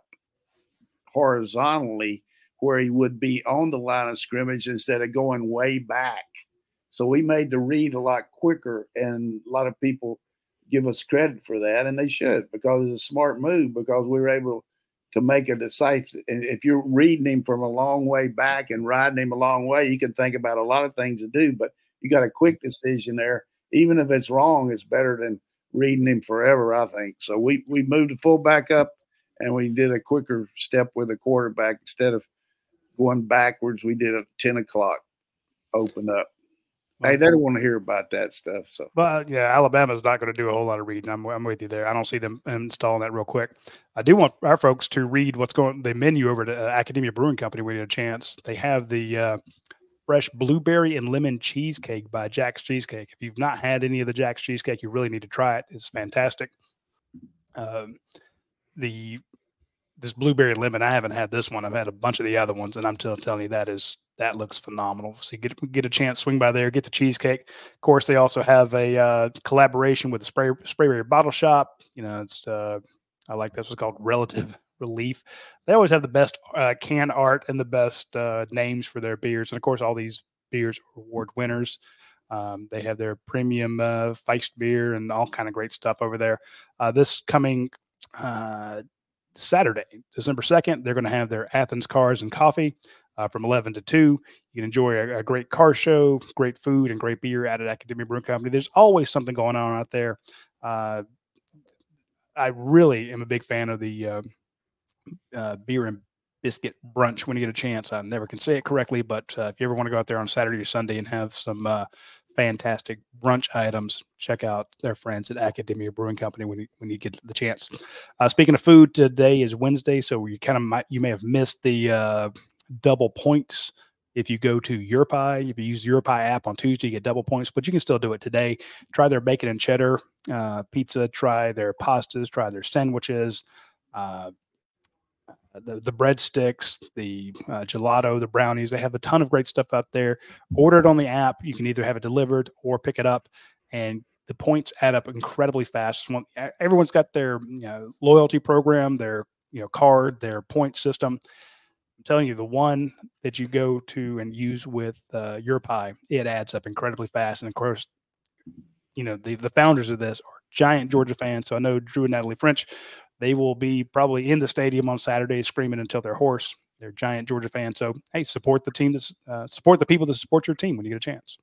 horizontally where he would be on the line of scrimmage instead of going way back. So we made the read a lot quicker, and a lot of people give us credit for that, and they should because it's a smart move because we were able to make a decisive. And if you're reading him from a long way back and riding him a long way, you can think about a lot of things to do, but you got a quick decision there. Even if it's wrong, it's better than reading him forever, I think. So we we moved the fullback up and we did a quicker step with the quarterback instead of going backwards. We did a 10 o'clock open up. Hey, they don't want to hear about that stuff. So, but yeah, Alabama's not going to do a whole lot of reading. I'm, I'm with you there. I don't see them installing that real quick. I do want our folks to read what's going the menu over to uh, Academia Brewing Company when you get a chance. They have the uh, fresh blueberry and lemon cheesecake by Jack's Cheesecake. If you've not had any of the Jack's Cheesecake, you really need to try it. It's fantastic. Um, the this blueberry lemon, I haven't had this one. I've had a bunch of the other ones, and I'm t- telling you that is that looks phenomenal. So you get get a chance, swing by there, get the cheesecake. Of course, they also have a uh, collaboration with the spray Sprayberry Bottle Shop. You know, it's uh, I like this. It's called Relative Relief. They always have the best uh, can art and the best uh, names for their beers, and of course, all these beers are award winners. Um, they have their premium uh, Feist beer and all kind of great stuff over there. Uh, this coming uh, Saturday, December 2nd, they're going to have their Athens Cars and Coffee uh, from 11 to 2. You can enjoy a, a, great car show, great food, and great beer at an Academia Brewing Company. There's always something going on out there. Uh, I really am a big fan of the uh, uh beer and biscuit brunch when you get a chance. I never can say it correctly, but uh, if you ever want to go out there on Saturday or Sunday and have some uh, fantastic brunch items. Check out their friends at Academia Brewing Company when you when you get the chance. Uh, speaking of food, today is Wednesday, so you kind of might you may have missed the uh, double points. If you go to YourPie, if you use YourPie app on Tuesday, you get double points, but you can still do it today. Try their bacon and cheddar uh, pizza, try their pastas, try their sandwiches. Uh, the, the breadsticks, the uh, gelato, the brownies. They have a ton of great stuff out there. Order it on the app. You can either have it delivered or pick it up, and the points add up incredibly fast. Everyone's got their you know, loyalty program, their you know card, their point system. Telling you, the one that you go to and use with uh, YourPie, it adds up incredibly fast. And of course, you know the the founders of this are giant Georgia fans. So I know Drew and Natalie French they will be probably in the stadium on Saturday screaming until they're hoarse. They're giant Georgia fans. So, hey, support the team, to, uh, support the people that support your team when you get a chance.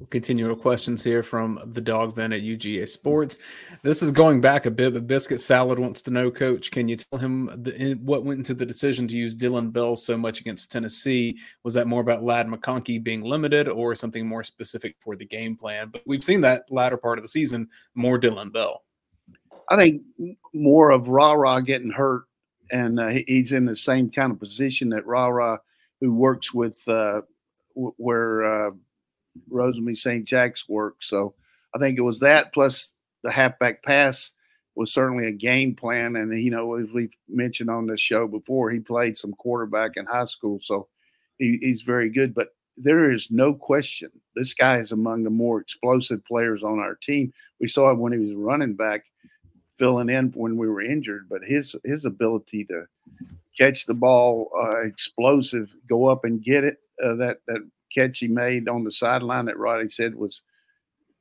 Our questions here from the DawgVent at UGA Sports. This is going back a bit, but Biscuit Salad wants to know, Coach, can you tell him the, what went into the decision to use Dillon Bell so much against Tennessee? Was that more about Ladd McConkey being limited or something more specific for the game plan? But we've seen that latter part of the season, more Dillon Bell. I think more of Rah Rah getting hurt, and uh, he's in the same kind of position that Rah Rah, who works with uh, where uh, Rosemy-Jacksaint's work. So I think it was that plus the halfback pass was certainly a game plan. And you know, as we've mentioned on this show before, he played some quarterback in high school, so he, he's very good. But there is no question this guy is among the more explosive players on our team. We saw him when he was running back filling in when we were injured, but his his ability to catch the ball, uh, explosive, go up and get it. Uh, that that catch he made on the sideline that Radi said was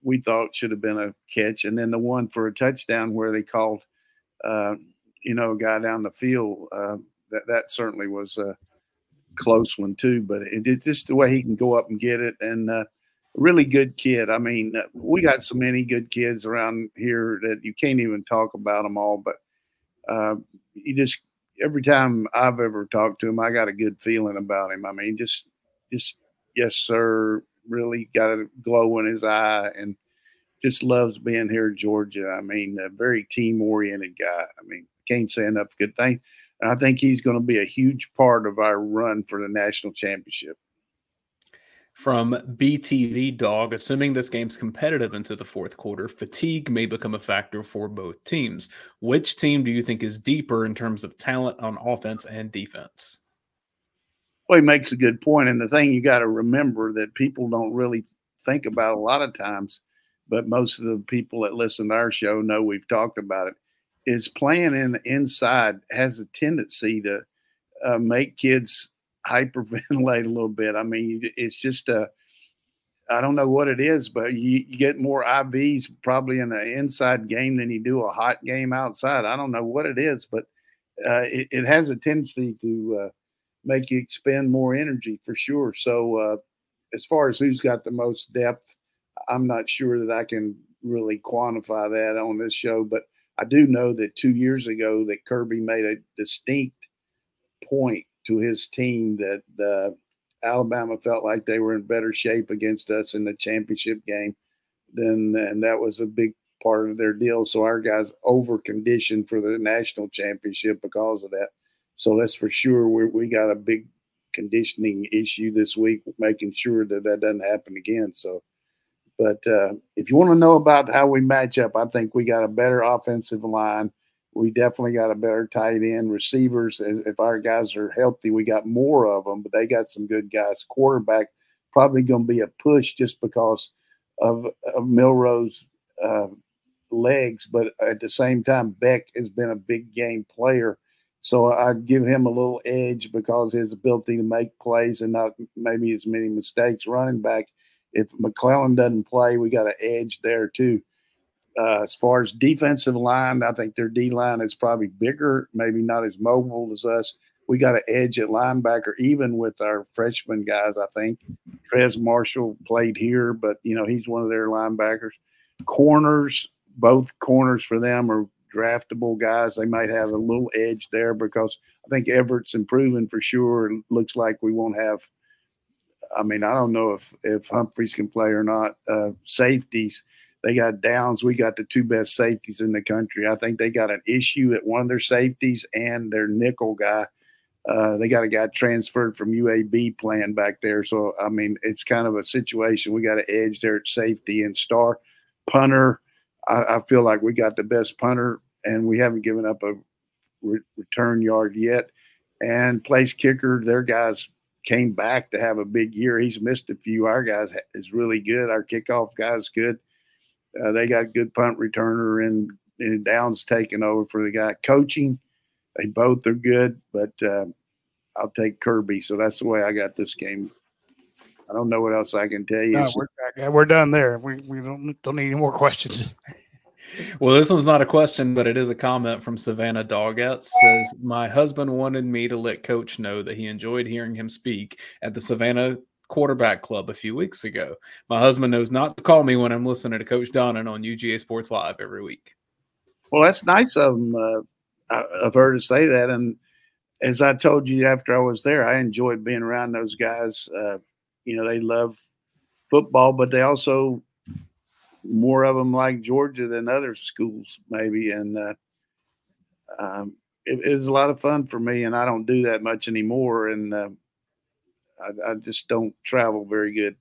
we thought should have been a catch, and then the one for a touchdown where they called, uh, you know, a guy down the field. Uh, that that certainly was a close one too. But it, it's just the way he can go up and get it, and uh, really good kid. I mean, uh, we got so many good kids around here that you can't even talk about them all. But uh, you just every time I've ever talked to him, I got a good feeling about him. I mean, just just yes, sir. Really got a glow in his eye and just loves being here in Georgia. I mean, a very team oriented guy. I mean, can't say enough good things. And I think he's going to be a huge part of our run for the national championship from BTV Dog, assuming this game's competitive into the fourth quarter, fatigue may become a factor for both teams. Which team do you think is deeper in terms of talent on offense and defense? Well, he makes a good point. And the thing you got to remember that people don't really think about a lot of times, but most of the people that listen to our show know we've talked about it, is playing in the inside has a tendency to uh, make kids hyperventilate a little bit. I mean, it's just a, I don't know what it is, but you, you, get more IVs probably in an inside game than you do a hot game outside. I don't know what it is, but uh, it, it, has a tendency to uh, make you expend more energy for sure. So, uh, as far as who's got the most depth, I'm not sure that I can really quantify that on this show, but I do know that two years ago that Kirby made a distinct point to his team that uh, Alabama felt like they were in better shape against us in the championship game. Then and that was a big part of their deal. So our guys over conditioned for the national championship because of that. So that's for sure. We we got a big conditioning issue this week, making sure that that doesn't happen again. So, but uh, if you want to know about how we match up, I think we got a better offensive line. We definitely got a better tight end receivers. If our guys are healthy, we got more of them, but they got some good guys. Quarterback probably going to be a push just because of, of Milroe's uh, legs, but at the same time, Beck has been a big game player. So I'd give him a little edge because his ability to make plays and not maybe as many mistakes. Running back, if McClellan doesn't play, we got an edge there too. Uh, as far as defensive line, I think their D line is probably bigger, maybe not as mobile as us. We got an edge at linebacker, even with our freshman guys. I think Trez Marshall played here, but you know he's one of their linebackers. Corners, both corners for them are draftable guys. They might have a little edge there because I think Everette's improving for sure. It looks like we won't have. I mean, I don't know if if Humphreys can play or not. Uh, safeties, they got downs. We got the two best safeties in the country. I think they got an issue at one of their safeties and their nickel guy. Uh, they got a guy transferred from UAB playing back there. So I mean, it's kind of a situation. We got an edge there at safety and star punter I, I, feel like we got the best punter, and we haven't given up a re- return yard yet. And place kicker, their guys came back to have a big year. He's missed a few. Our guys is really good. Our kickoff guys good. Uh, they got good punt returner and, and Downs taking over for the guy coaching. They both are good, but uh, I'll take Kirby. So that's the way I got this game. I don't know what else I can tell you. No, we're, we're done there. We, we don't, don't need any more questions. well, this one's not a question, but it is a comment from Savannah Doggett. Says, My husband wanted me to let coach know that he enjoyed hearing him speak at the Savannah quarterback club a few weeks ago. My husband knows not to call me when I'm listening to Coach Donnan on UGA Sports Live every week. Well, that's nice of him uh, of her to say that. And as I told you after I was there, I enjoyed being around those guys. Uh, you know, they love football, but they also more of them like Georgia than other schools, maybe. And uh, um, it, it, was a lot of fun for me, and I don't do that much anymore. And uh, I, I, just don't travel very good.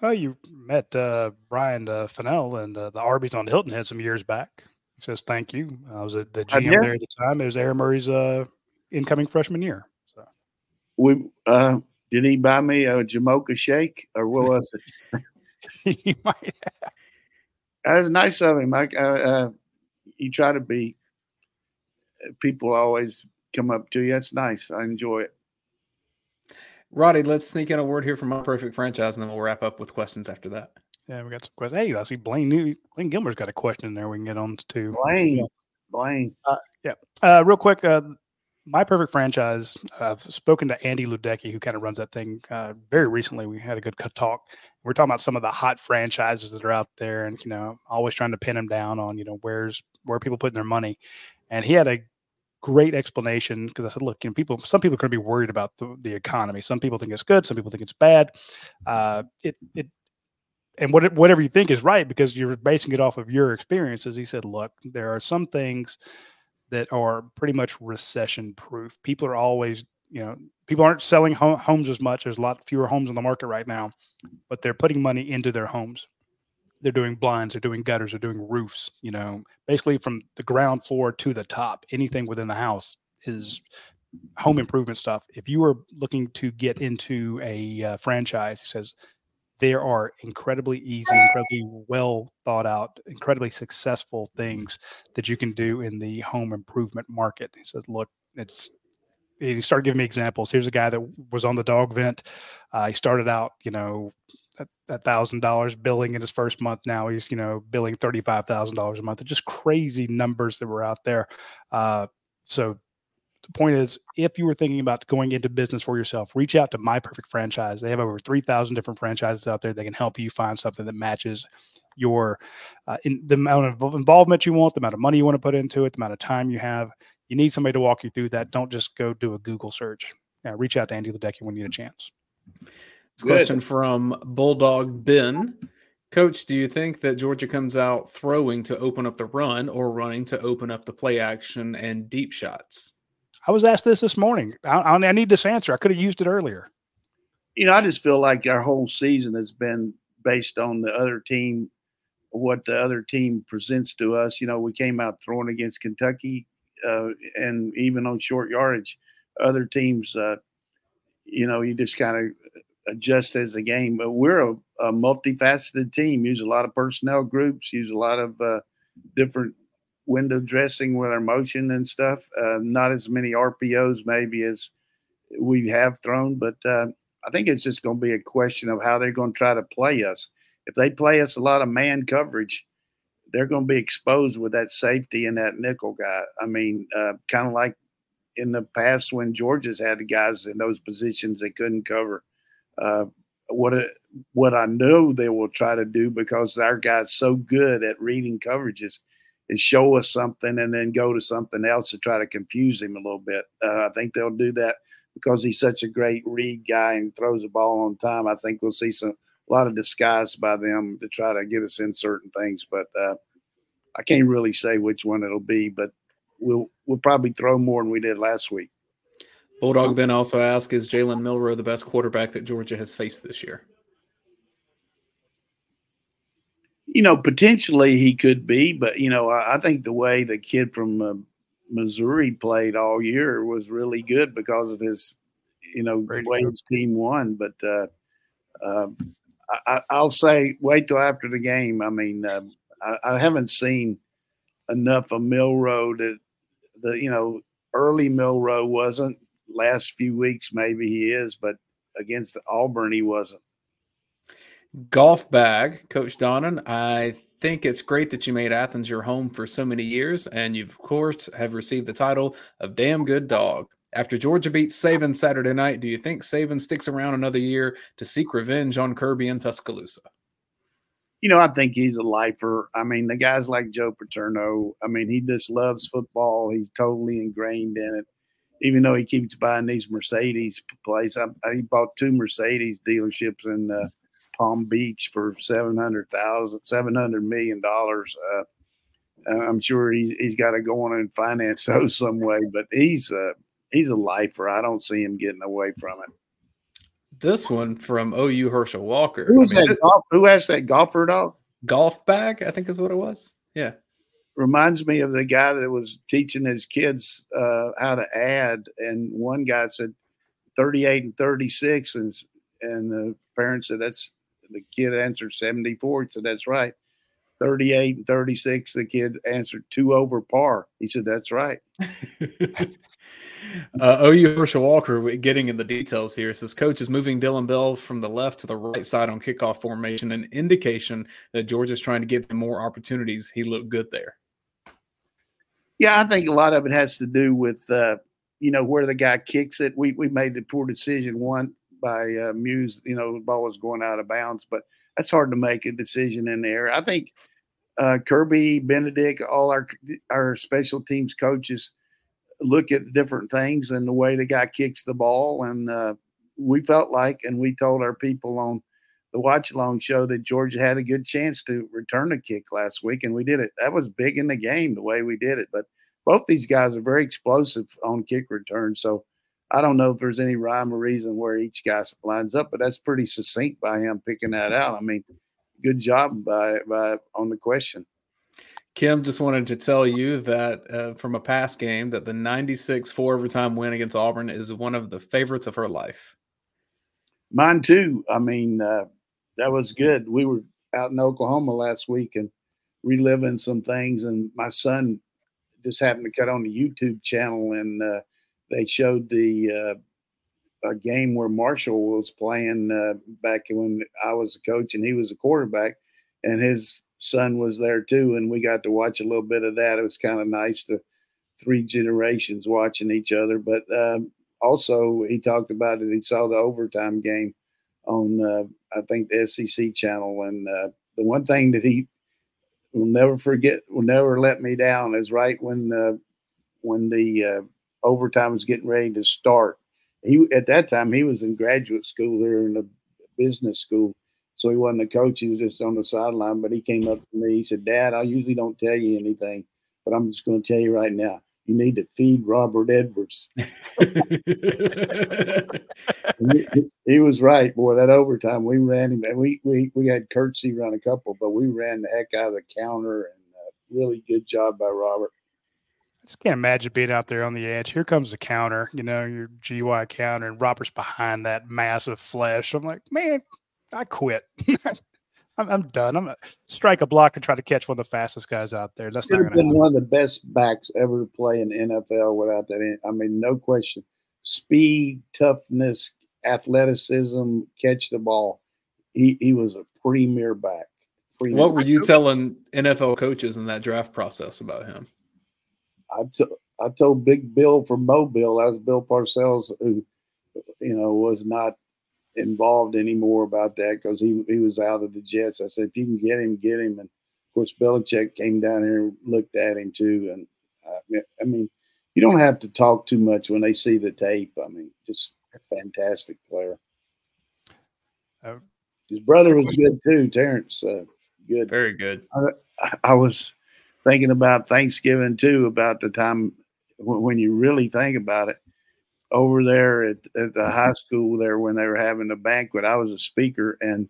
Well, you met uh, Brian uh, Fennell and uh, the Arby's on Hilton Head some years back. He says thank you. I was at the GM there at the time. It was Aaron Murray's uh, incoming freshman year. So we uh, did he buy me a Jamocha shake or what was it? he might have. That was nice of him. I, uh, uh, he tried to be. People always come up to you. That's nice. I enjoy it. Radi, let's sneak in a word here from my perfect franchise, and then we'll wrap up with questions after that. Yeah, we got some questions. Hey, I see Blaine New Blaine Gilmer's got a question in there we can get on to. Blaine, yeah. Blaine. Uh, yeah. Uh, real quick, uh, my perfect franchise. I've spoken to Andy Luedecke, who kind of runs that thing uh, very recently. We had a good talk. We're talking about some of the hot franchises that are out there, and you know, always trying to pin them down on you know where's where people putting their money. And he had a great explanation because I said, look, you know, people, some people are going to be worried about the, the economy. Some people think it's good, some people think it's bad. Uh, it it and what, whatever you think is right because you're basing it off of your experiences. He said, look, there are some things that are pretty much recession proof. People are always, you know, people aren't selling homes as much. There's a lot fewer homes on the market right now, but they're putting money into their homes. They're doing blinds, they're doing gutters, they're doing roofs, you know, basically from the ground floor to the top. Anything within the house is home improvement stuff. If you are looking to get into a uh, franchise, he says there are incredibly easy, incredibly well thought out, incredibly successful things that you can do in the home improvement market. He says, look, it's he started giving me examples. Here's a guy that was on the DawgVent. Uh, he started out, you know, a thousand dollars billing in his first month. Now he's, you know, billing thirty five thousand dollars a month. It's just crazy numbers that were out there. Uh, so the point is, if you were thinking about going into business for yourself, reach out to My Perfect Franchise. They have over 3,000 different franchises out there that can help you find something that matches your uh, in the amount of involvement you want, the amount of money you want to put into it, the amount of time you have. You need somebody to walk you through that. Don't just go do a Google search. Yeah, reach out to Andy Ledecky when you get a chance. This question from Bulldog Ben. Coach, do you think that Georgia comes out throwing to open up the run or running to open up the play action and deep shots? I was asked this this morning. I, I need this answer. I could have used it earlier. You know, I just feel like our whole season has been based on the other team, what the other team presents to us. You know, we came out throwing against Kentucky, uh, and even on short yardage, other teams. Uh, you know, you just kind of adjust as a game. But we're a, a, multifaceted team. Use a lot of personnel groups. Use a lot of uh, different window dressing with our motion and stuff. Uh, not as many RPOs maybe as we have thrown, but uh, I think it's just going to be a question of how they're going to try to play us. If they play us a lot of man coverage, they're going to be exposed with that safety and that nickel guy. I mean, uh, kind of like in the past when Georgia's had the guys in those positions they couldn't cover. Uh, what it, what I know they will try to do because our guy's so good at reading coverages is show us something and then go to something else to try to confuse him a little bit. Uh, I think they'll do that because he's such a great read guy and throws the ball on time. I think we'll see some a lot of disguise by them to try to get us in certain things. But uh, I can't really say which one it'll be. But we'll we'll probably throw more than we did last week. Bulldog Ben also asked, "Is Jalen Milroe the best quarterback that Georgia has faced this year?" You know, potentially he could be, but you know, I, I think the way the kid from uh, Missouri played all year was really good because of his, you know, Great way his team won. But uh, uh, I, will say, wait till after the game. I mean, uh, I, I, haven't seen enough of Milroe that the you know early Milroe wasn't. Last few weeks, maybe he is, but against Auburn, he wasn't. Golf bag, Coach Donnan. I think it's great that you made Athens your home for so many years, and you, of course, have received the title of Damn Good Dog. After Georgia beats Saban Saturday night, do you think Saban sticks around another year to seek revenge on Kirby and Tuscaloosa? You know, I think he's a lifer. I mean, the guys like Joe Paterno, I mean, he just loves football. He's totally ingrained in it. Even though he keeps buying these Mercedes plays, I, he bought two Mercedes dealerships in uh, Palm Beach for seven hundred thousand, seven hundred million dollars. Uh, I'm sure he, he's got to go on and finance those some way, but he's a he's a lifer. I don't see him getting away from it. This one from OU Herschel Walker. Who's I mean, that? Golf, who has that golfer dog? Golf bag, I think is what it was. Yeah, reminds me of the guy that was teaching his kids uh, how to add, and one guy said 38 and 36, and and the parents said that's the kid answered 74. He said, That's right. 38 and 36, the kid answered two over par. He said, That's right. uh, OU Herschel Walker, getting in the details here, says coach is moving Dillon Bell from the left to the right side on kickoff formation, an indication that Georgia's trying to give him more opportunities. He looked good there. Yeah, I think a lot of it has to do with, uh, you know, where the guy kicks it. We, we made the poor decision one by uh, Mews. You know, the ball was going out of bounds, but that's hard to make a decision in there. I think uh, Kirby, Benedict, all our our special teams coaches look at different things and the way the guy kicks the ball. And uh, we felt like, and we told our people on the watch along show that Georgia had a good chance to return a kick last week, and we did it. That was big in the game the way we did it. But both these guys are very explosive on kick return. So I don't know if there's any rhyme or reason where each guy lines up, but that's pretty succinct by him picking that out. I mean, good job by by on the question. Kim just wanted to tell you that uh, from a past game that the 96 four overtime win against Auburn is one of the favorites of her life. Mine too. I mean, uh, that was good. We were out in Oklahoma last week and reliving some things, and my son just happened to cut on the YouTube channel and uh, they showed the uh, a game where Marshall was playing uh, back when I was a coach and he was a quarterback, and his son was there too, and we got to watch a little bit of that. It was kind of nice to three generations watching each other. But um, also, he talked about it. He saw the overtime game on, uh, I think, the SEC channel, and uh, the one thing that he will never forget, will never let me down, is right when uh, when the uh, overtime was getting ready to start. He at that time he was in graduate school there in the business school, so he wasn't a coach. He was just on the sideline. But he came up to me. He said, "Dad, I usually don't tell you anything, but I'm just going to tell you right now. You need to feed Robert Edwards." he, he, was right, boy. That overtime, we ran him, and we we we had Curtsy run a couple, but we ran the heck out of the counter, and uh, really good job by Robert. I just can't imagine being out there on the edge. Here comes the counter, you know, your GY counter, and Robert's behind that massive flesh. I'm like, man, I quit. I'm, I'm, done. I'm gonna strike a block and try to catch one of the fastest guys out there. That's Should not been happen. one of the best backs ever to play in NFL without that. I mean, no question. Speed, toughness, athleticism, catch the ball. He he was a premier back. Premier what were you telling NFL coaches in that draft process about him? I, t- I told Big Bill from Mobile, that was Bill Parcells, who you know was not involved anymore about that because he he was out of the Jets. I said, if you can get him, get him. And of course, Belichick came down here and looked at him too. And uh, I mean, you don't have to talk too much when they see the tape. I mean, just a fantastic player. Uh, His brother was good too, Terrence. Uh, good, very good. I, I, was thinking about Thanksgiving too, about the time when, when you really think about it. Over there at, at the high school, there when they were having a banquet, I was a speaker and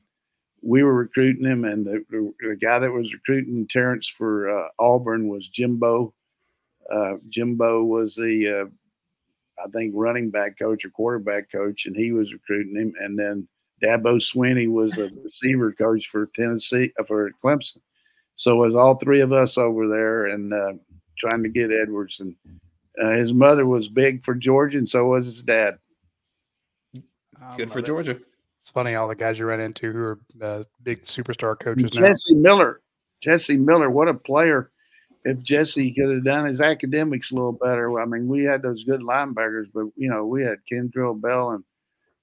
we were recruiting him, and the, the guy that was recruiting Terrence for uh, Auburn was Jimbo uh, Jimbo was the, uh, I think, running back coach or quarterback coach, and he was recruiting him. And then Dabo Swinney was a receiver coach for Tennessee uh, for Clemson. So it was all three of us over there and uh, trying to get Edwards. And uh, his mother was big for Georgia, and so was his dad. Good for Georgia. It's funny all the guys you run into who are uh, big superstar coaches. Jesse now. Miller, Jesse Miller, what a player! if Jesse could have done his academics a little better. I mean, we had those good linebackers, but you know, we had Kendrell Bell and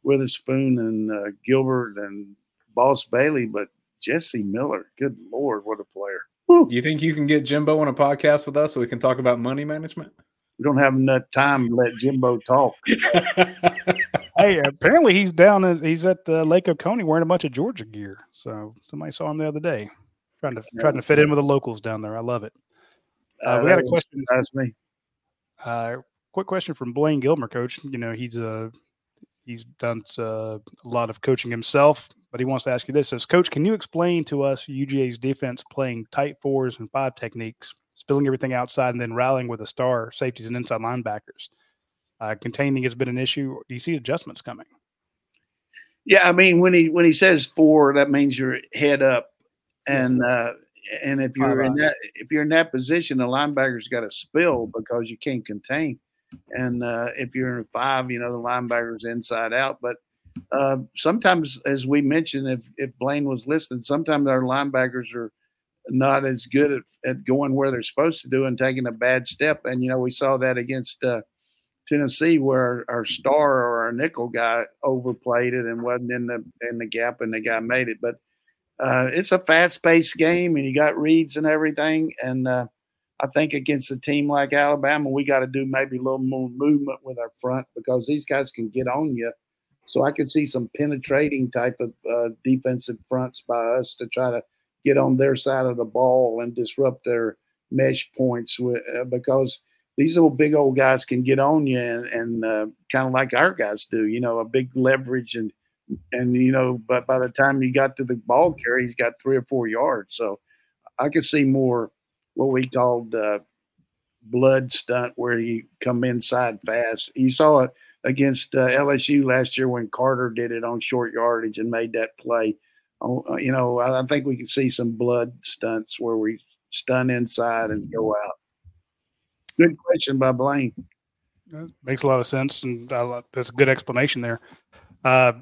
Witherspoon and uh, Gilbert and Boss Bailey, but Jesse Miller, good lord, what a player! Do you think you can get Jimbo on a podcast with us so we can talk about money management? We don't have enough time to let Jimbo talk. hey, apparently he's down. At, he's at uh, Lake Oconee wearing a bunch of Georgia gear. So somebody saw him the other day, trying to trying to fit in with the locals down there. I love it. Uh, we got a question. That's me. Uh, quick question from Blaine Gilmer, coach. You know, he's uh, he's done uh, a lot of coaching himself, but he wants to ask you this: Says, Coach, can you explain to us UGA's defense playing tight fours and five techniques, spilling everything outside, and then rallying with a star safeties and inside linebackers? Uh, containing has been an issue. Do you see adjustments coming? Yeah, I mean when he when he says four, that means you're head up, and uh, and if you're in that if you're in that position, the linebacker's got to spill because you can't contain. And uh, if you're in five, you know the linebacker's inside out. But uh, sometimes, as we mentioned, if if Blaine was listening, sometimes our linebackers are not as good at, at going where they're supposed to do and taking a bad step. And you know we saw that against uh, Tennessee, where our, our star or our nickel guy overplayed it and wasn't in the in the gap, and the guy made it. But uh, it's a fast paced game and you got reads and everything. And uh, I think against a team like Alabama, we got to do maybe a little more movement with our front because these guys can get on you. So I could see some penetrating type of uh, defensive fronts by us to try to get on their side of the ball and disrupt their mesh points with, uh, because these little big old guys can get on you and, and uh, kind of like our guys do, you know, a big leverage and and you know, but by the time you got to the ball carry, he's got three or four yards. So I could see more what we called uh, blood stunt, where you come inside fast. You saw it against uh, LSU last year when Carter did it on short yardage and made that play. Oh, uh, you know, I, I think we can see some blood stunts where we stun inside and go out. Good question by Blaine. That makes a lot of sense, and uh, that's a good explanation there. Uh,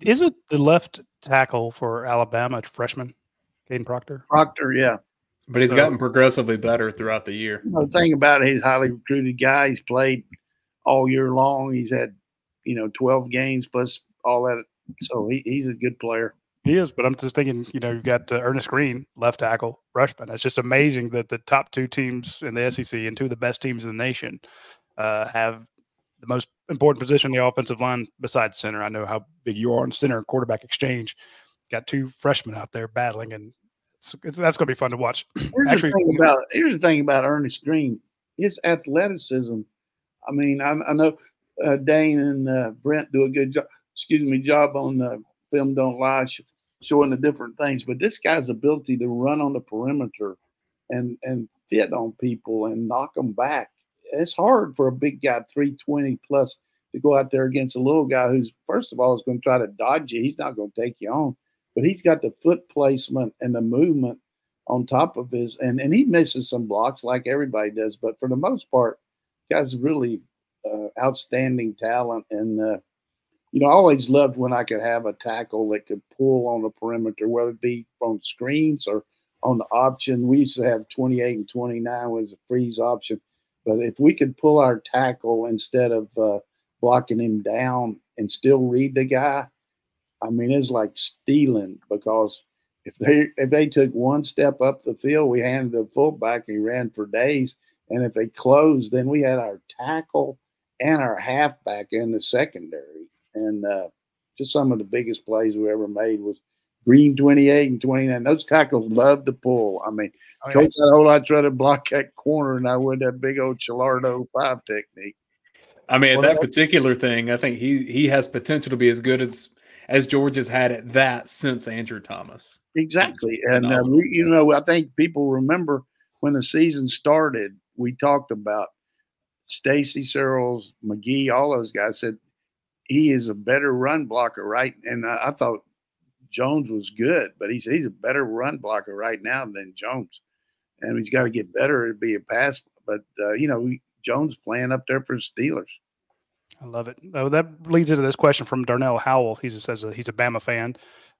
is it the left tackle for Alabama freshman, Kadyn Proctor? Proctor, yeah. But he's so, gotten progressively better throughout the year. the thing about it, he's a highly recruited guy. He's played all year long. He's had, you know, 12 games plus all that. So he, he's a good player. He is, but I'm just thinking, you know, you've got uh, Earnest Greene, left tackle, freshman. It's just amazing that the top two teams in the SEC and two of the best teams in the nation uh, have the most important position in the offensive line besides center. I know how big you are on center quarterback exchange. Got two freshmen out there battling, and it's, it's, that's going to be fun to watch. Here's Actually, the thing about here's the thing about Earnest Greene, his athleticism. I mean, I, I know uh, Dayne and uh, Brent do a good job. Excuse me, job on the film don't lie, showing the different things. But this guy's ability to run on the perimeter and and fit on people and knock them back it's hard for a big guy, 320 plus, to go out there against a little guy who's, first of all, is going to try to dodge you. He's not going to take you on, but he's got the foot placement and the movement on top of his, and, and he misses some blocks like everybody does. But for the most part, guy's really uh, outstanding talent. And, uh, you know, I always loved when I could have a tackle that could pull on the perimeter, whether it be on screens or on the option. We used to have 28 and 29 was a freeze option but if we could pull our tackle instead of uh, blocking him down and still read the guy, I mean, it's like stealing because if they if they took one step up the field, we handed the fullback, he ran for days. And if they closed, then we had our tackle and our halfback in the secondary. And uh, just some of the biggest plays we ever made was Green 28 and 29. Those tackles love to pull. I mean, oh, coach had a whole lot try to block that corner, and I would that big old Chilardo five technique. I mean, well, that particular thing, I think he he has potential to be as good as as George has had at that since Andrew Thomas. Exactly, and uh, we, you know, I think people remember when the season started, we talked about Stacy Searels, McGee, all those guys said he is a better run blocker, right? And I, I thought Jones was good, but he's he's a better run blocker right now than Jones, and he's got to get better to be a pass. But uh, you know, Jones playing up there for the Steelers. I love it. Oh, that leads into this question from Darnell Howell. He says he's a Bama fan.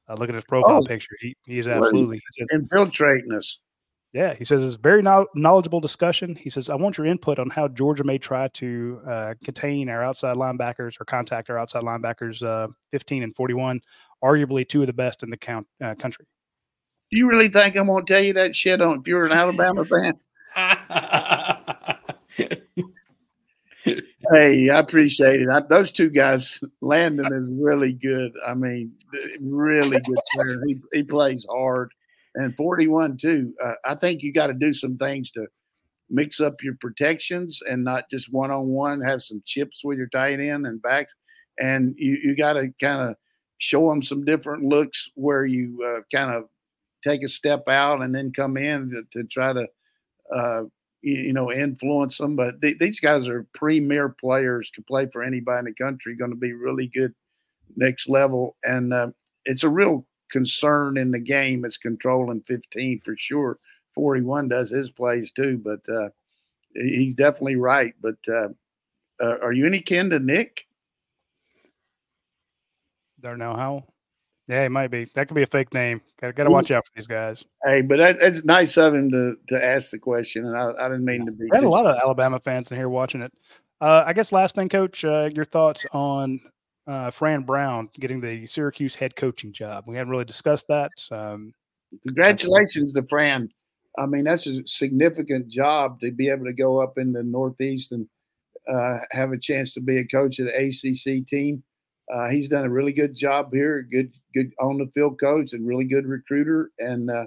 Uh, look at his profile oh, picture. He he is absolutely infiltrating us. Yeah, he says it's very knowledgeable discussion. He says, I want your input on how Georgia may try to uh, contain our outside linebackers or contact our outside linebackers, uh, 15 and 41, arguably two of the best in the count, uh, country. Do you really think I'm going to tell you that shit on if you're an Alabama fan? hey, I appreciate it. I, those two guys, Landon is really good. I mean, really good player. He, he plays hard and 41 too. Uh, I think you got to do some things to mix up your protections and not just one on one. Have some chips with your tight end and backs, and you you got to kind of show them some different looks where you uh, kind of take a step out and then come in to, to try to. Uh, you, you know, influence them, but th- these guys are premier players. Can play for anybody in the country. Going to be really good next level, and uh, it's a real concern in the game is controlling 15 for sure. 41 does his plays too, but uh, he's definitely right. But uh, uh, are you any kin to Nick? Don't know how. Yeah, it might be. That could be a fake name. Got, to watch out for these guys. Hey, but that, it's nice of him to to ask the question, and I, I didn't mean to be. I had a lot of Alabama fans in here watching it. Uh, I guess last thing, Coach, uh, your thoughts on uh, Fran Brown getting the Syracuse head coaching job. We haven't really discussed that. Um, Congratulations to Fran. I mean, that's a significant job to be able to go up in the Northeast and uh, have a chance to be a coach of the ACC team. Uh, he's done a really good job here. Good, good on the field coach and really good recruiter. And uh,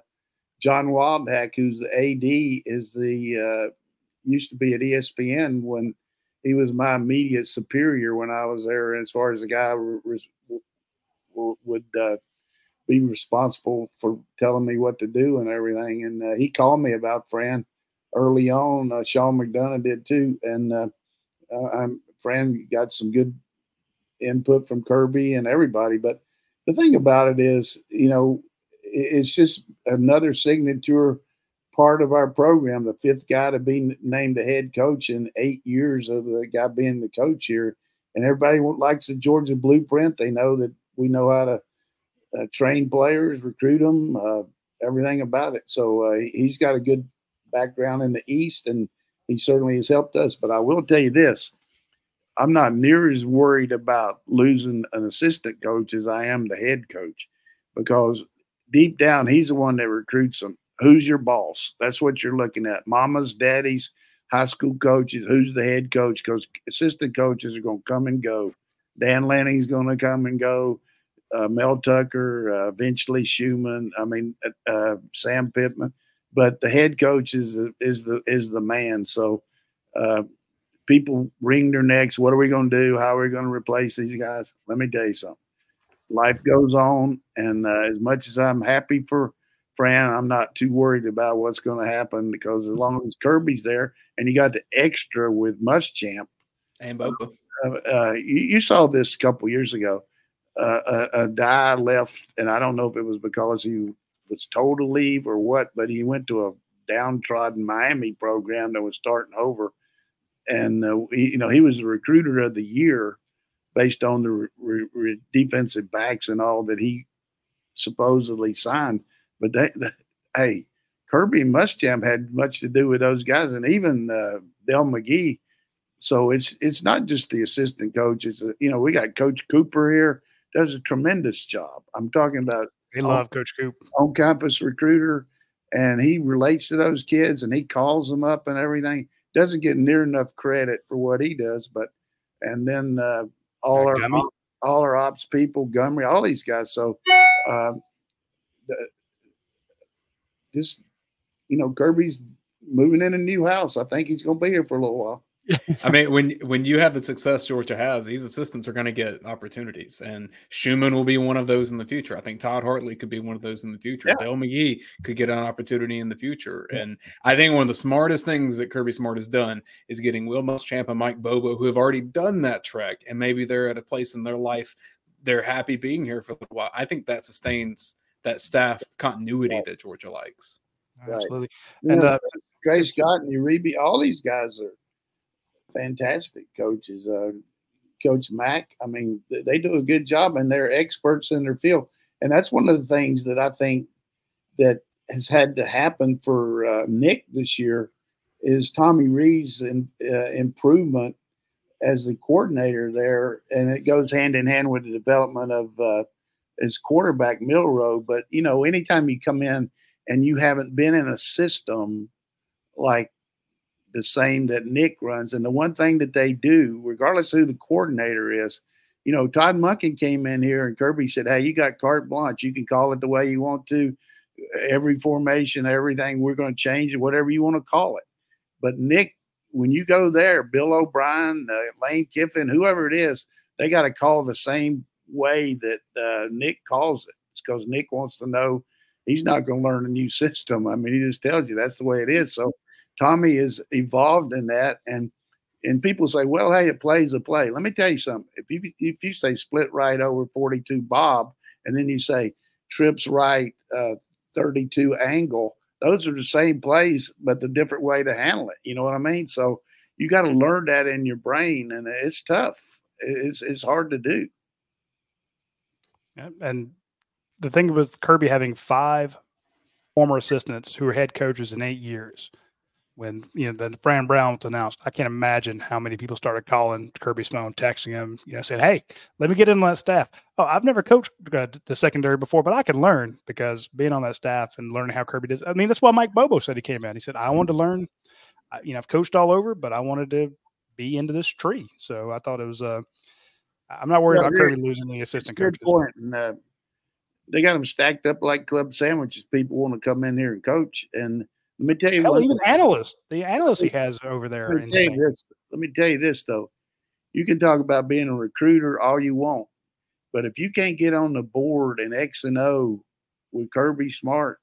John Wildhack, who's the AD, is the uh, used to be at ESPN when he was my immediate superior when I was there, as far as the guy was, would uh, be responsible for telling me what to do and everything. And uh, he called me about Fran early on. Uh, Sean McDonough did too, and uh, Fran got some good input from Kirby and everybody. But the thing about it is, you know, it's just another signature part of our program, the fifth guy to be named the head coach in eight years of the guy being the coach here. And everybody likes the Georgia blueprint. They know that we know how to uh, train players, recruit them, uh, everything about it. So uh, he's got a good background in the East, and he certainly has helped us. But I will tell you this I'm not near as worried about losing an assistant coach as I am the head coach because deep down, he's the one that recruits them. Who's your boss? That's what you're looking at. Mama's, daddy's, high school coaches. Who's the head coach? Because assistant coaches are going to come and go. Dan Lanning's going to come and go. Uh, Mel Tucker, uh, eventually Schumann. I mean, uh, uh, Sam Pittman. But the head coach is is the is the man. So uh, people wring their necks. What are we going to do? How are we going to replace these guys? Let me tell you something. Life goes on, and uh, as much as I'm happy for Fran, I'm not too worried about what's going to happen because as long as Kirby's there, and you got the extra with Muschamp and Bobo. Uh, uh, you, you, saw this a couple years ago. Uh, a, a guy left, and I don't know if it was because he was told to leave or what, but he went to a downtrodden Miami program that was starting over and uh, he, you know he was the recruiter of the year based on the re- re- defensive backs and all that he supposedly signed. But that, that hey, Kirby Muschamp had much to do with those guys, and even uh, Dell McGee. So it's it's not just the assistant coach. It's a, you know we got Coach Cooper here does a tremendous job. I'm talking about. They love Coach Coop. On campus recruiter, and he relates to those kids and he calls them up and everything doesn't get near enough credit for what he does. But and then uh, all our all our ops people, Gummy, all these guys. So uh, the, just you know, Kirby's moving in a new house. I think he's going to be here for a little while. I mean, when when you have the success Georgia has, these assistants are going to get opportunities, and Schumann will be one of those in the future. I think Todd Hartley could be one of those in the future. Yeah. Dell McGee could get an opportunity in the future, yeah. and I think one of the smartest things that Kirby Smart has done is getting Will Muschamp and Mike Bobo, who have already done that trek, and maybe they're at a place in their life they're happy being here for a while. I think that sustains that staff continuity right. that Georgia likes. Absolutely, and uh, Tray Scott and Uribe, all these guys are fantastic coaches. Uh, Coach Mack, I mean, they do a good job and they're experts in their field. And that's one of the things that I think that has had to happen for uh, Nick this year is Tommy Rees's in, uh, improvement as the coordinator there, and it goes hand in hand with the development of his quarterback Milroe. But you know, anytime you come in and you haven't been in a system like the same that Nick runs. And the one thing that they do, regardless who the coordinator is, you know, Todd Monken came in here and Kirby said, Hey, you got carte blanche. You can call it the way you want to. Every formation, everything, we're going to change it, whatever you want to call it. But Nick, when you go there, Bill O'Brien, uh, Lane Kiffin, whoever it is, they got to call the same way that uh, Nick calls it. It's because Nick wants to know he's not going to learn a new system. I mean, he just tells you that's the way it is. So Tommy is evolved in that, and and people say, well, hey, it plays a play. Let me tell you something. If you if you say split right over 42 Bob, and then you say trips right uh, 32 angle, those are the same plays, but the different way to handle it. You know what I mean? So you got to learn that in your brain, and it's tough. It's it's hard to do. And the thing was Kirby having five former assistants who were head coaches in eight years when you know the Fran Brown was announced, I can't imagine how many people started calling Kirby's phone, texting him, you know, saying, "Hey, let me get in on that staff." Oh, I've never coached uh, the secondary before, but I can learn because being on that staff and learning how Kirby does. I mean, that's why Mike Bobo said he came out. He said, "I wanted to learn. You know, I've coached all over, but I wanted to be into this tree." So I thought it was. Uh, I'm not worried about Kirby losing the assistant coach. Good point. And, uh, they got them stacked up like club sandwiches. People want to come in here and coach, and let me tell you, Hell, even analysts, the analysts he has over there. Let me, this, let me tell you this though, you can talk about being a recruiter all you want, but if you can't get on the board in X and O with Kirby Smart,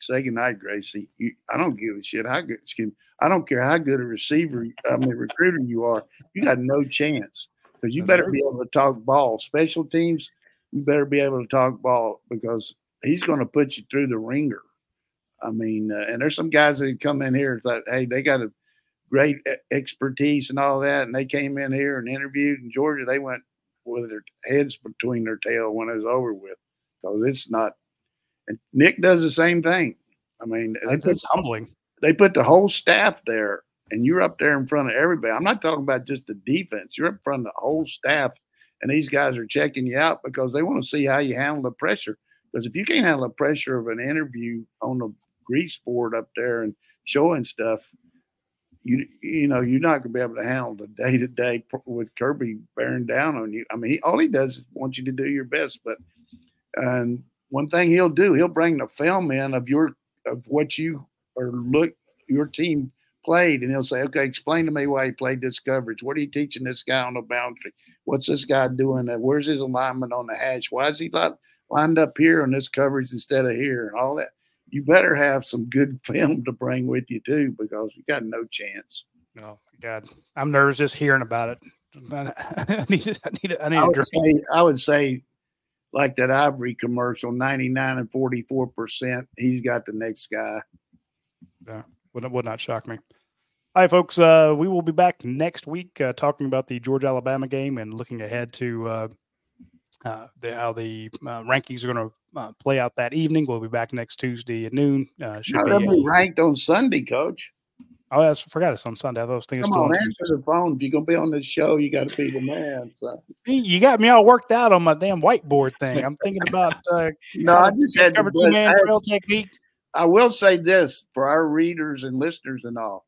say goodnight, Gracie. You, I don't give a shit how good. Excuse me, I don't care how good a receiver, I mean, recruiter you are. You got no chance because you That's better be able to talk ball. Special teams, you better be able to talk ball because he's going to put you through the ringer I mean, uh, and there's some guys that come in here that hey, they got a great expertise and all that, and they came in here and interviewed in Georgia. They went with their heads between their tail when it was over with, because it's not. And Nick does the same thing. I mean, it's put, humbling. They put the whole staff there, and you're up there in front of everybody. I'm not talking about just the defense. You're up front of the whole staff, and these guys are checking you out because they want to see how you handle the pressure. Because if you can't handle the pressure of an interview on the grease board up there and showing stuff, you you know you're not going to be able to handle the day to day with Kirby bearing down on you. I mean, he, all he does is want you to do your best. But and one thing he'll do, he'll bring the film in of your of what you or look your team played, and he'll say, "Okay, explain to me why he played this coverage. What are you teaching this guy on the boundary? What's this guy doing? Where's his alignment on the hash? Why is he not lined up here on this coverage instead of here? And all that." You better have some good film to bring with you too, because you got no chance. Oh God, I'm nervous just hearing about it. I need, to, I need, I need I would, say, I would say like that Ivory commercial, 99 and 44%. He's got the next guy. Yeah, would, would not shock me. Right, folks. Uh, we will be back next week uh, talking about the Georgia Alabama game and looking ahead to uh, uh the, how the uh, rankings are going to uh, play out that evening. We'll be back next Tuesday at noon. should be, be ranked on Sunday, Coach. Oh, I forgot it's on Sunday. I those things. Come on, answer the phone. If you're gonna be on this show, you got to be the man. So you got me all worked out on my damn whiteboard thing. I'm thinking about. Uh, no, I just had cover two man trail technique. I will say this for our readers and listeners and all.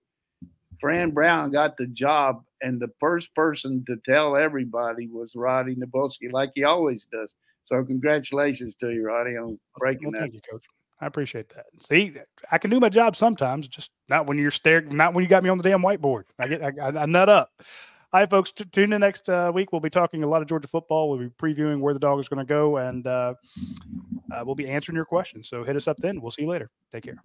Fran Brown got the job, and the first person to tell everybody was Radi Nabulsi, like he always does. So congratulations to you, Radi, on breaking well, that. Thank you, Coach. I appreciate that. See, I can do my job sometimes, just not when you're staring, not when you got me on the damn whiteboard. I get, I, I, I nut up. All right, folks. T- tune in next uh, week. We'll be talking a lot of Georgia football. We'll be previewing where the dog is going to go, and uh, uh, we'll be answering your questions. So hit us up then. We'll see you later. Take care.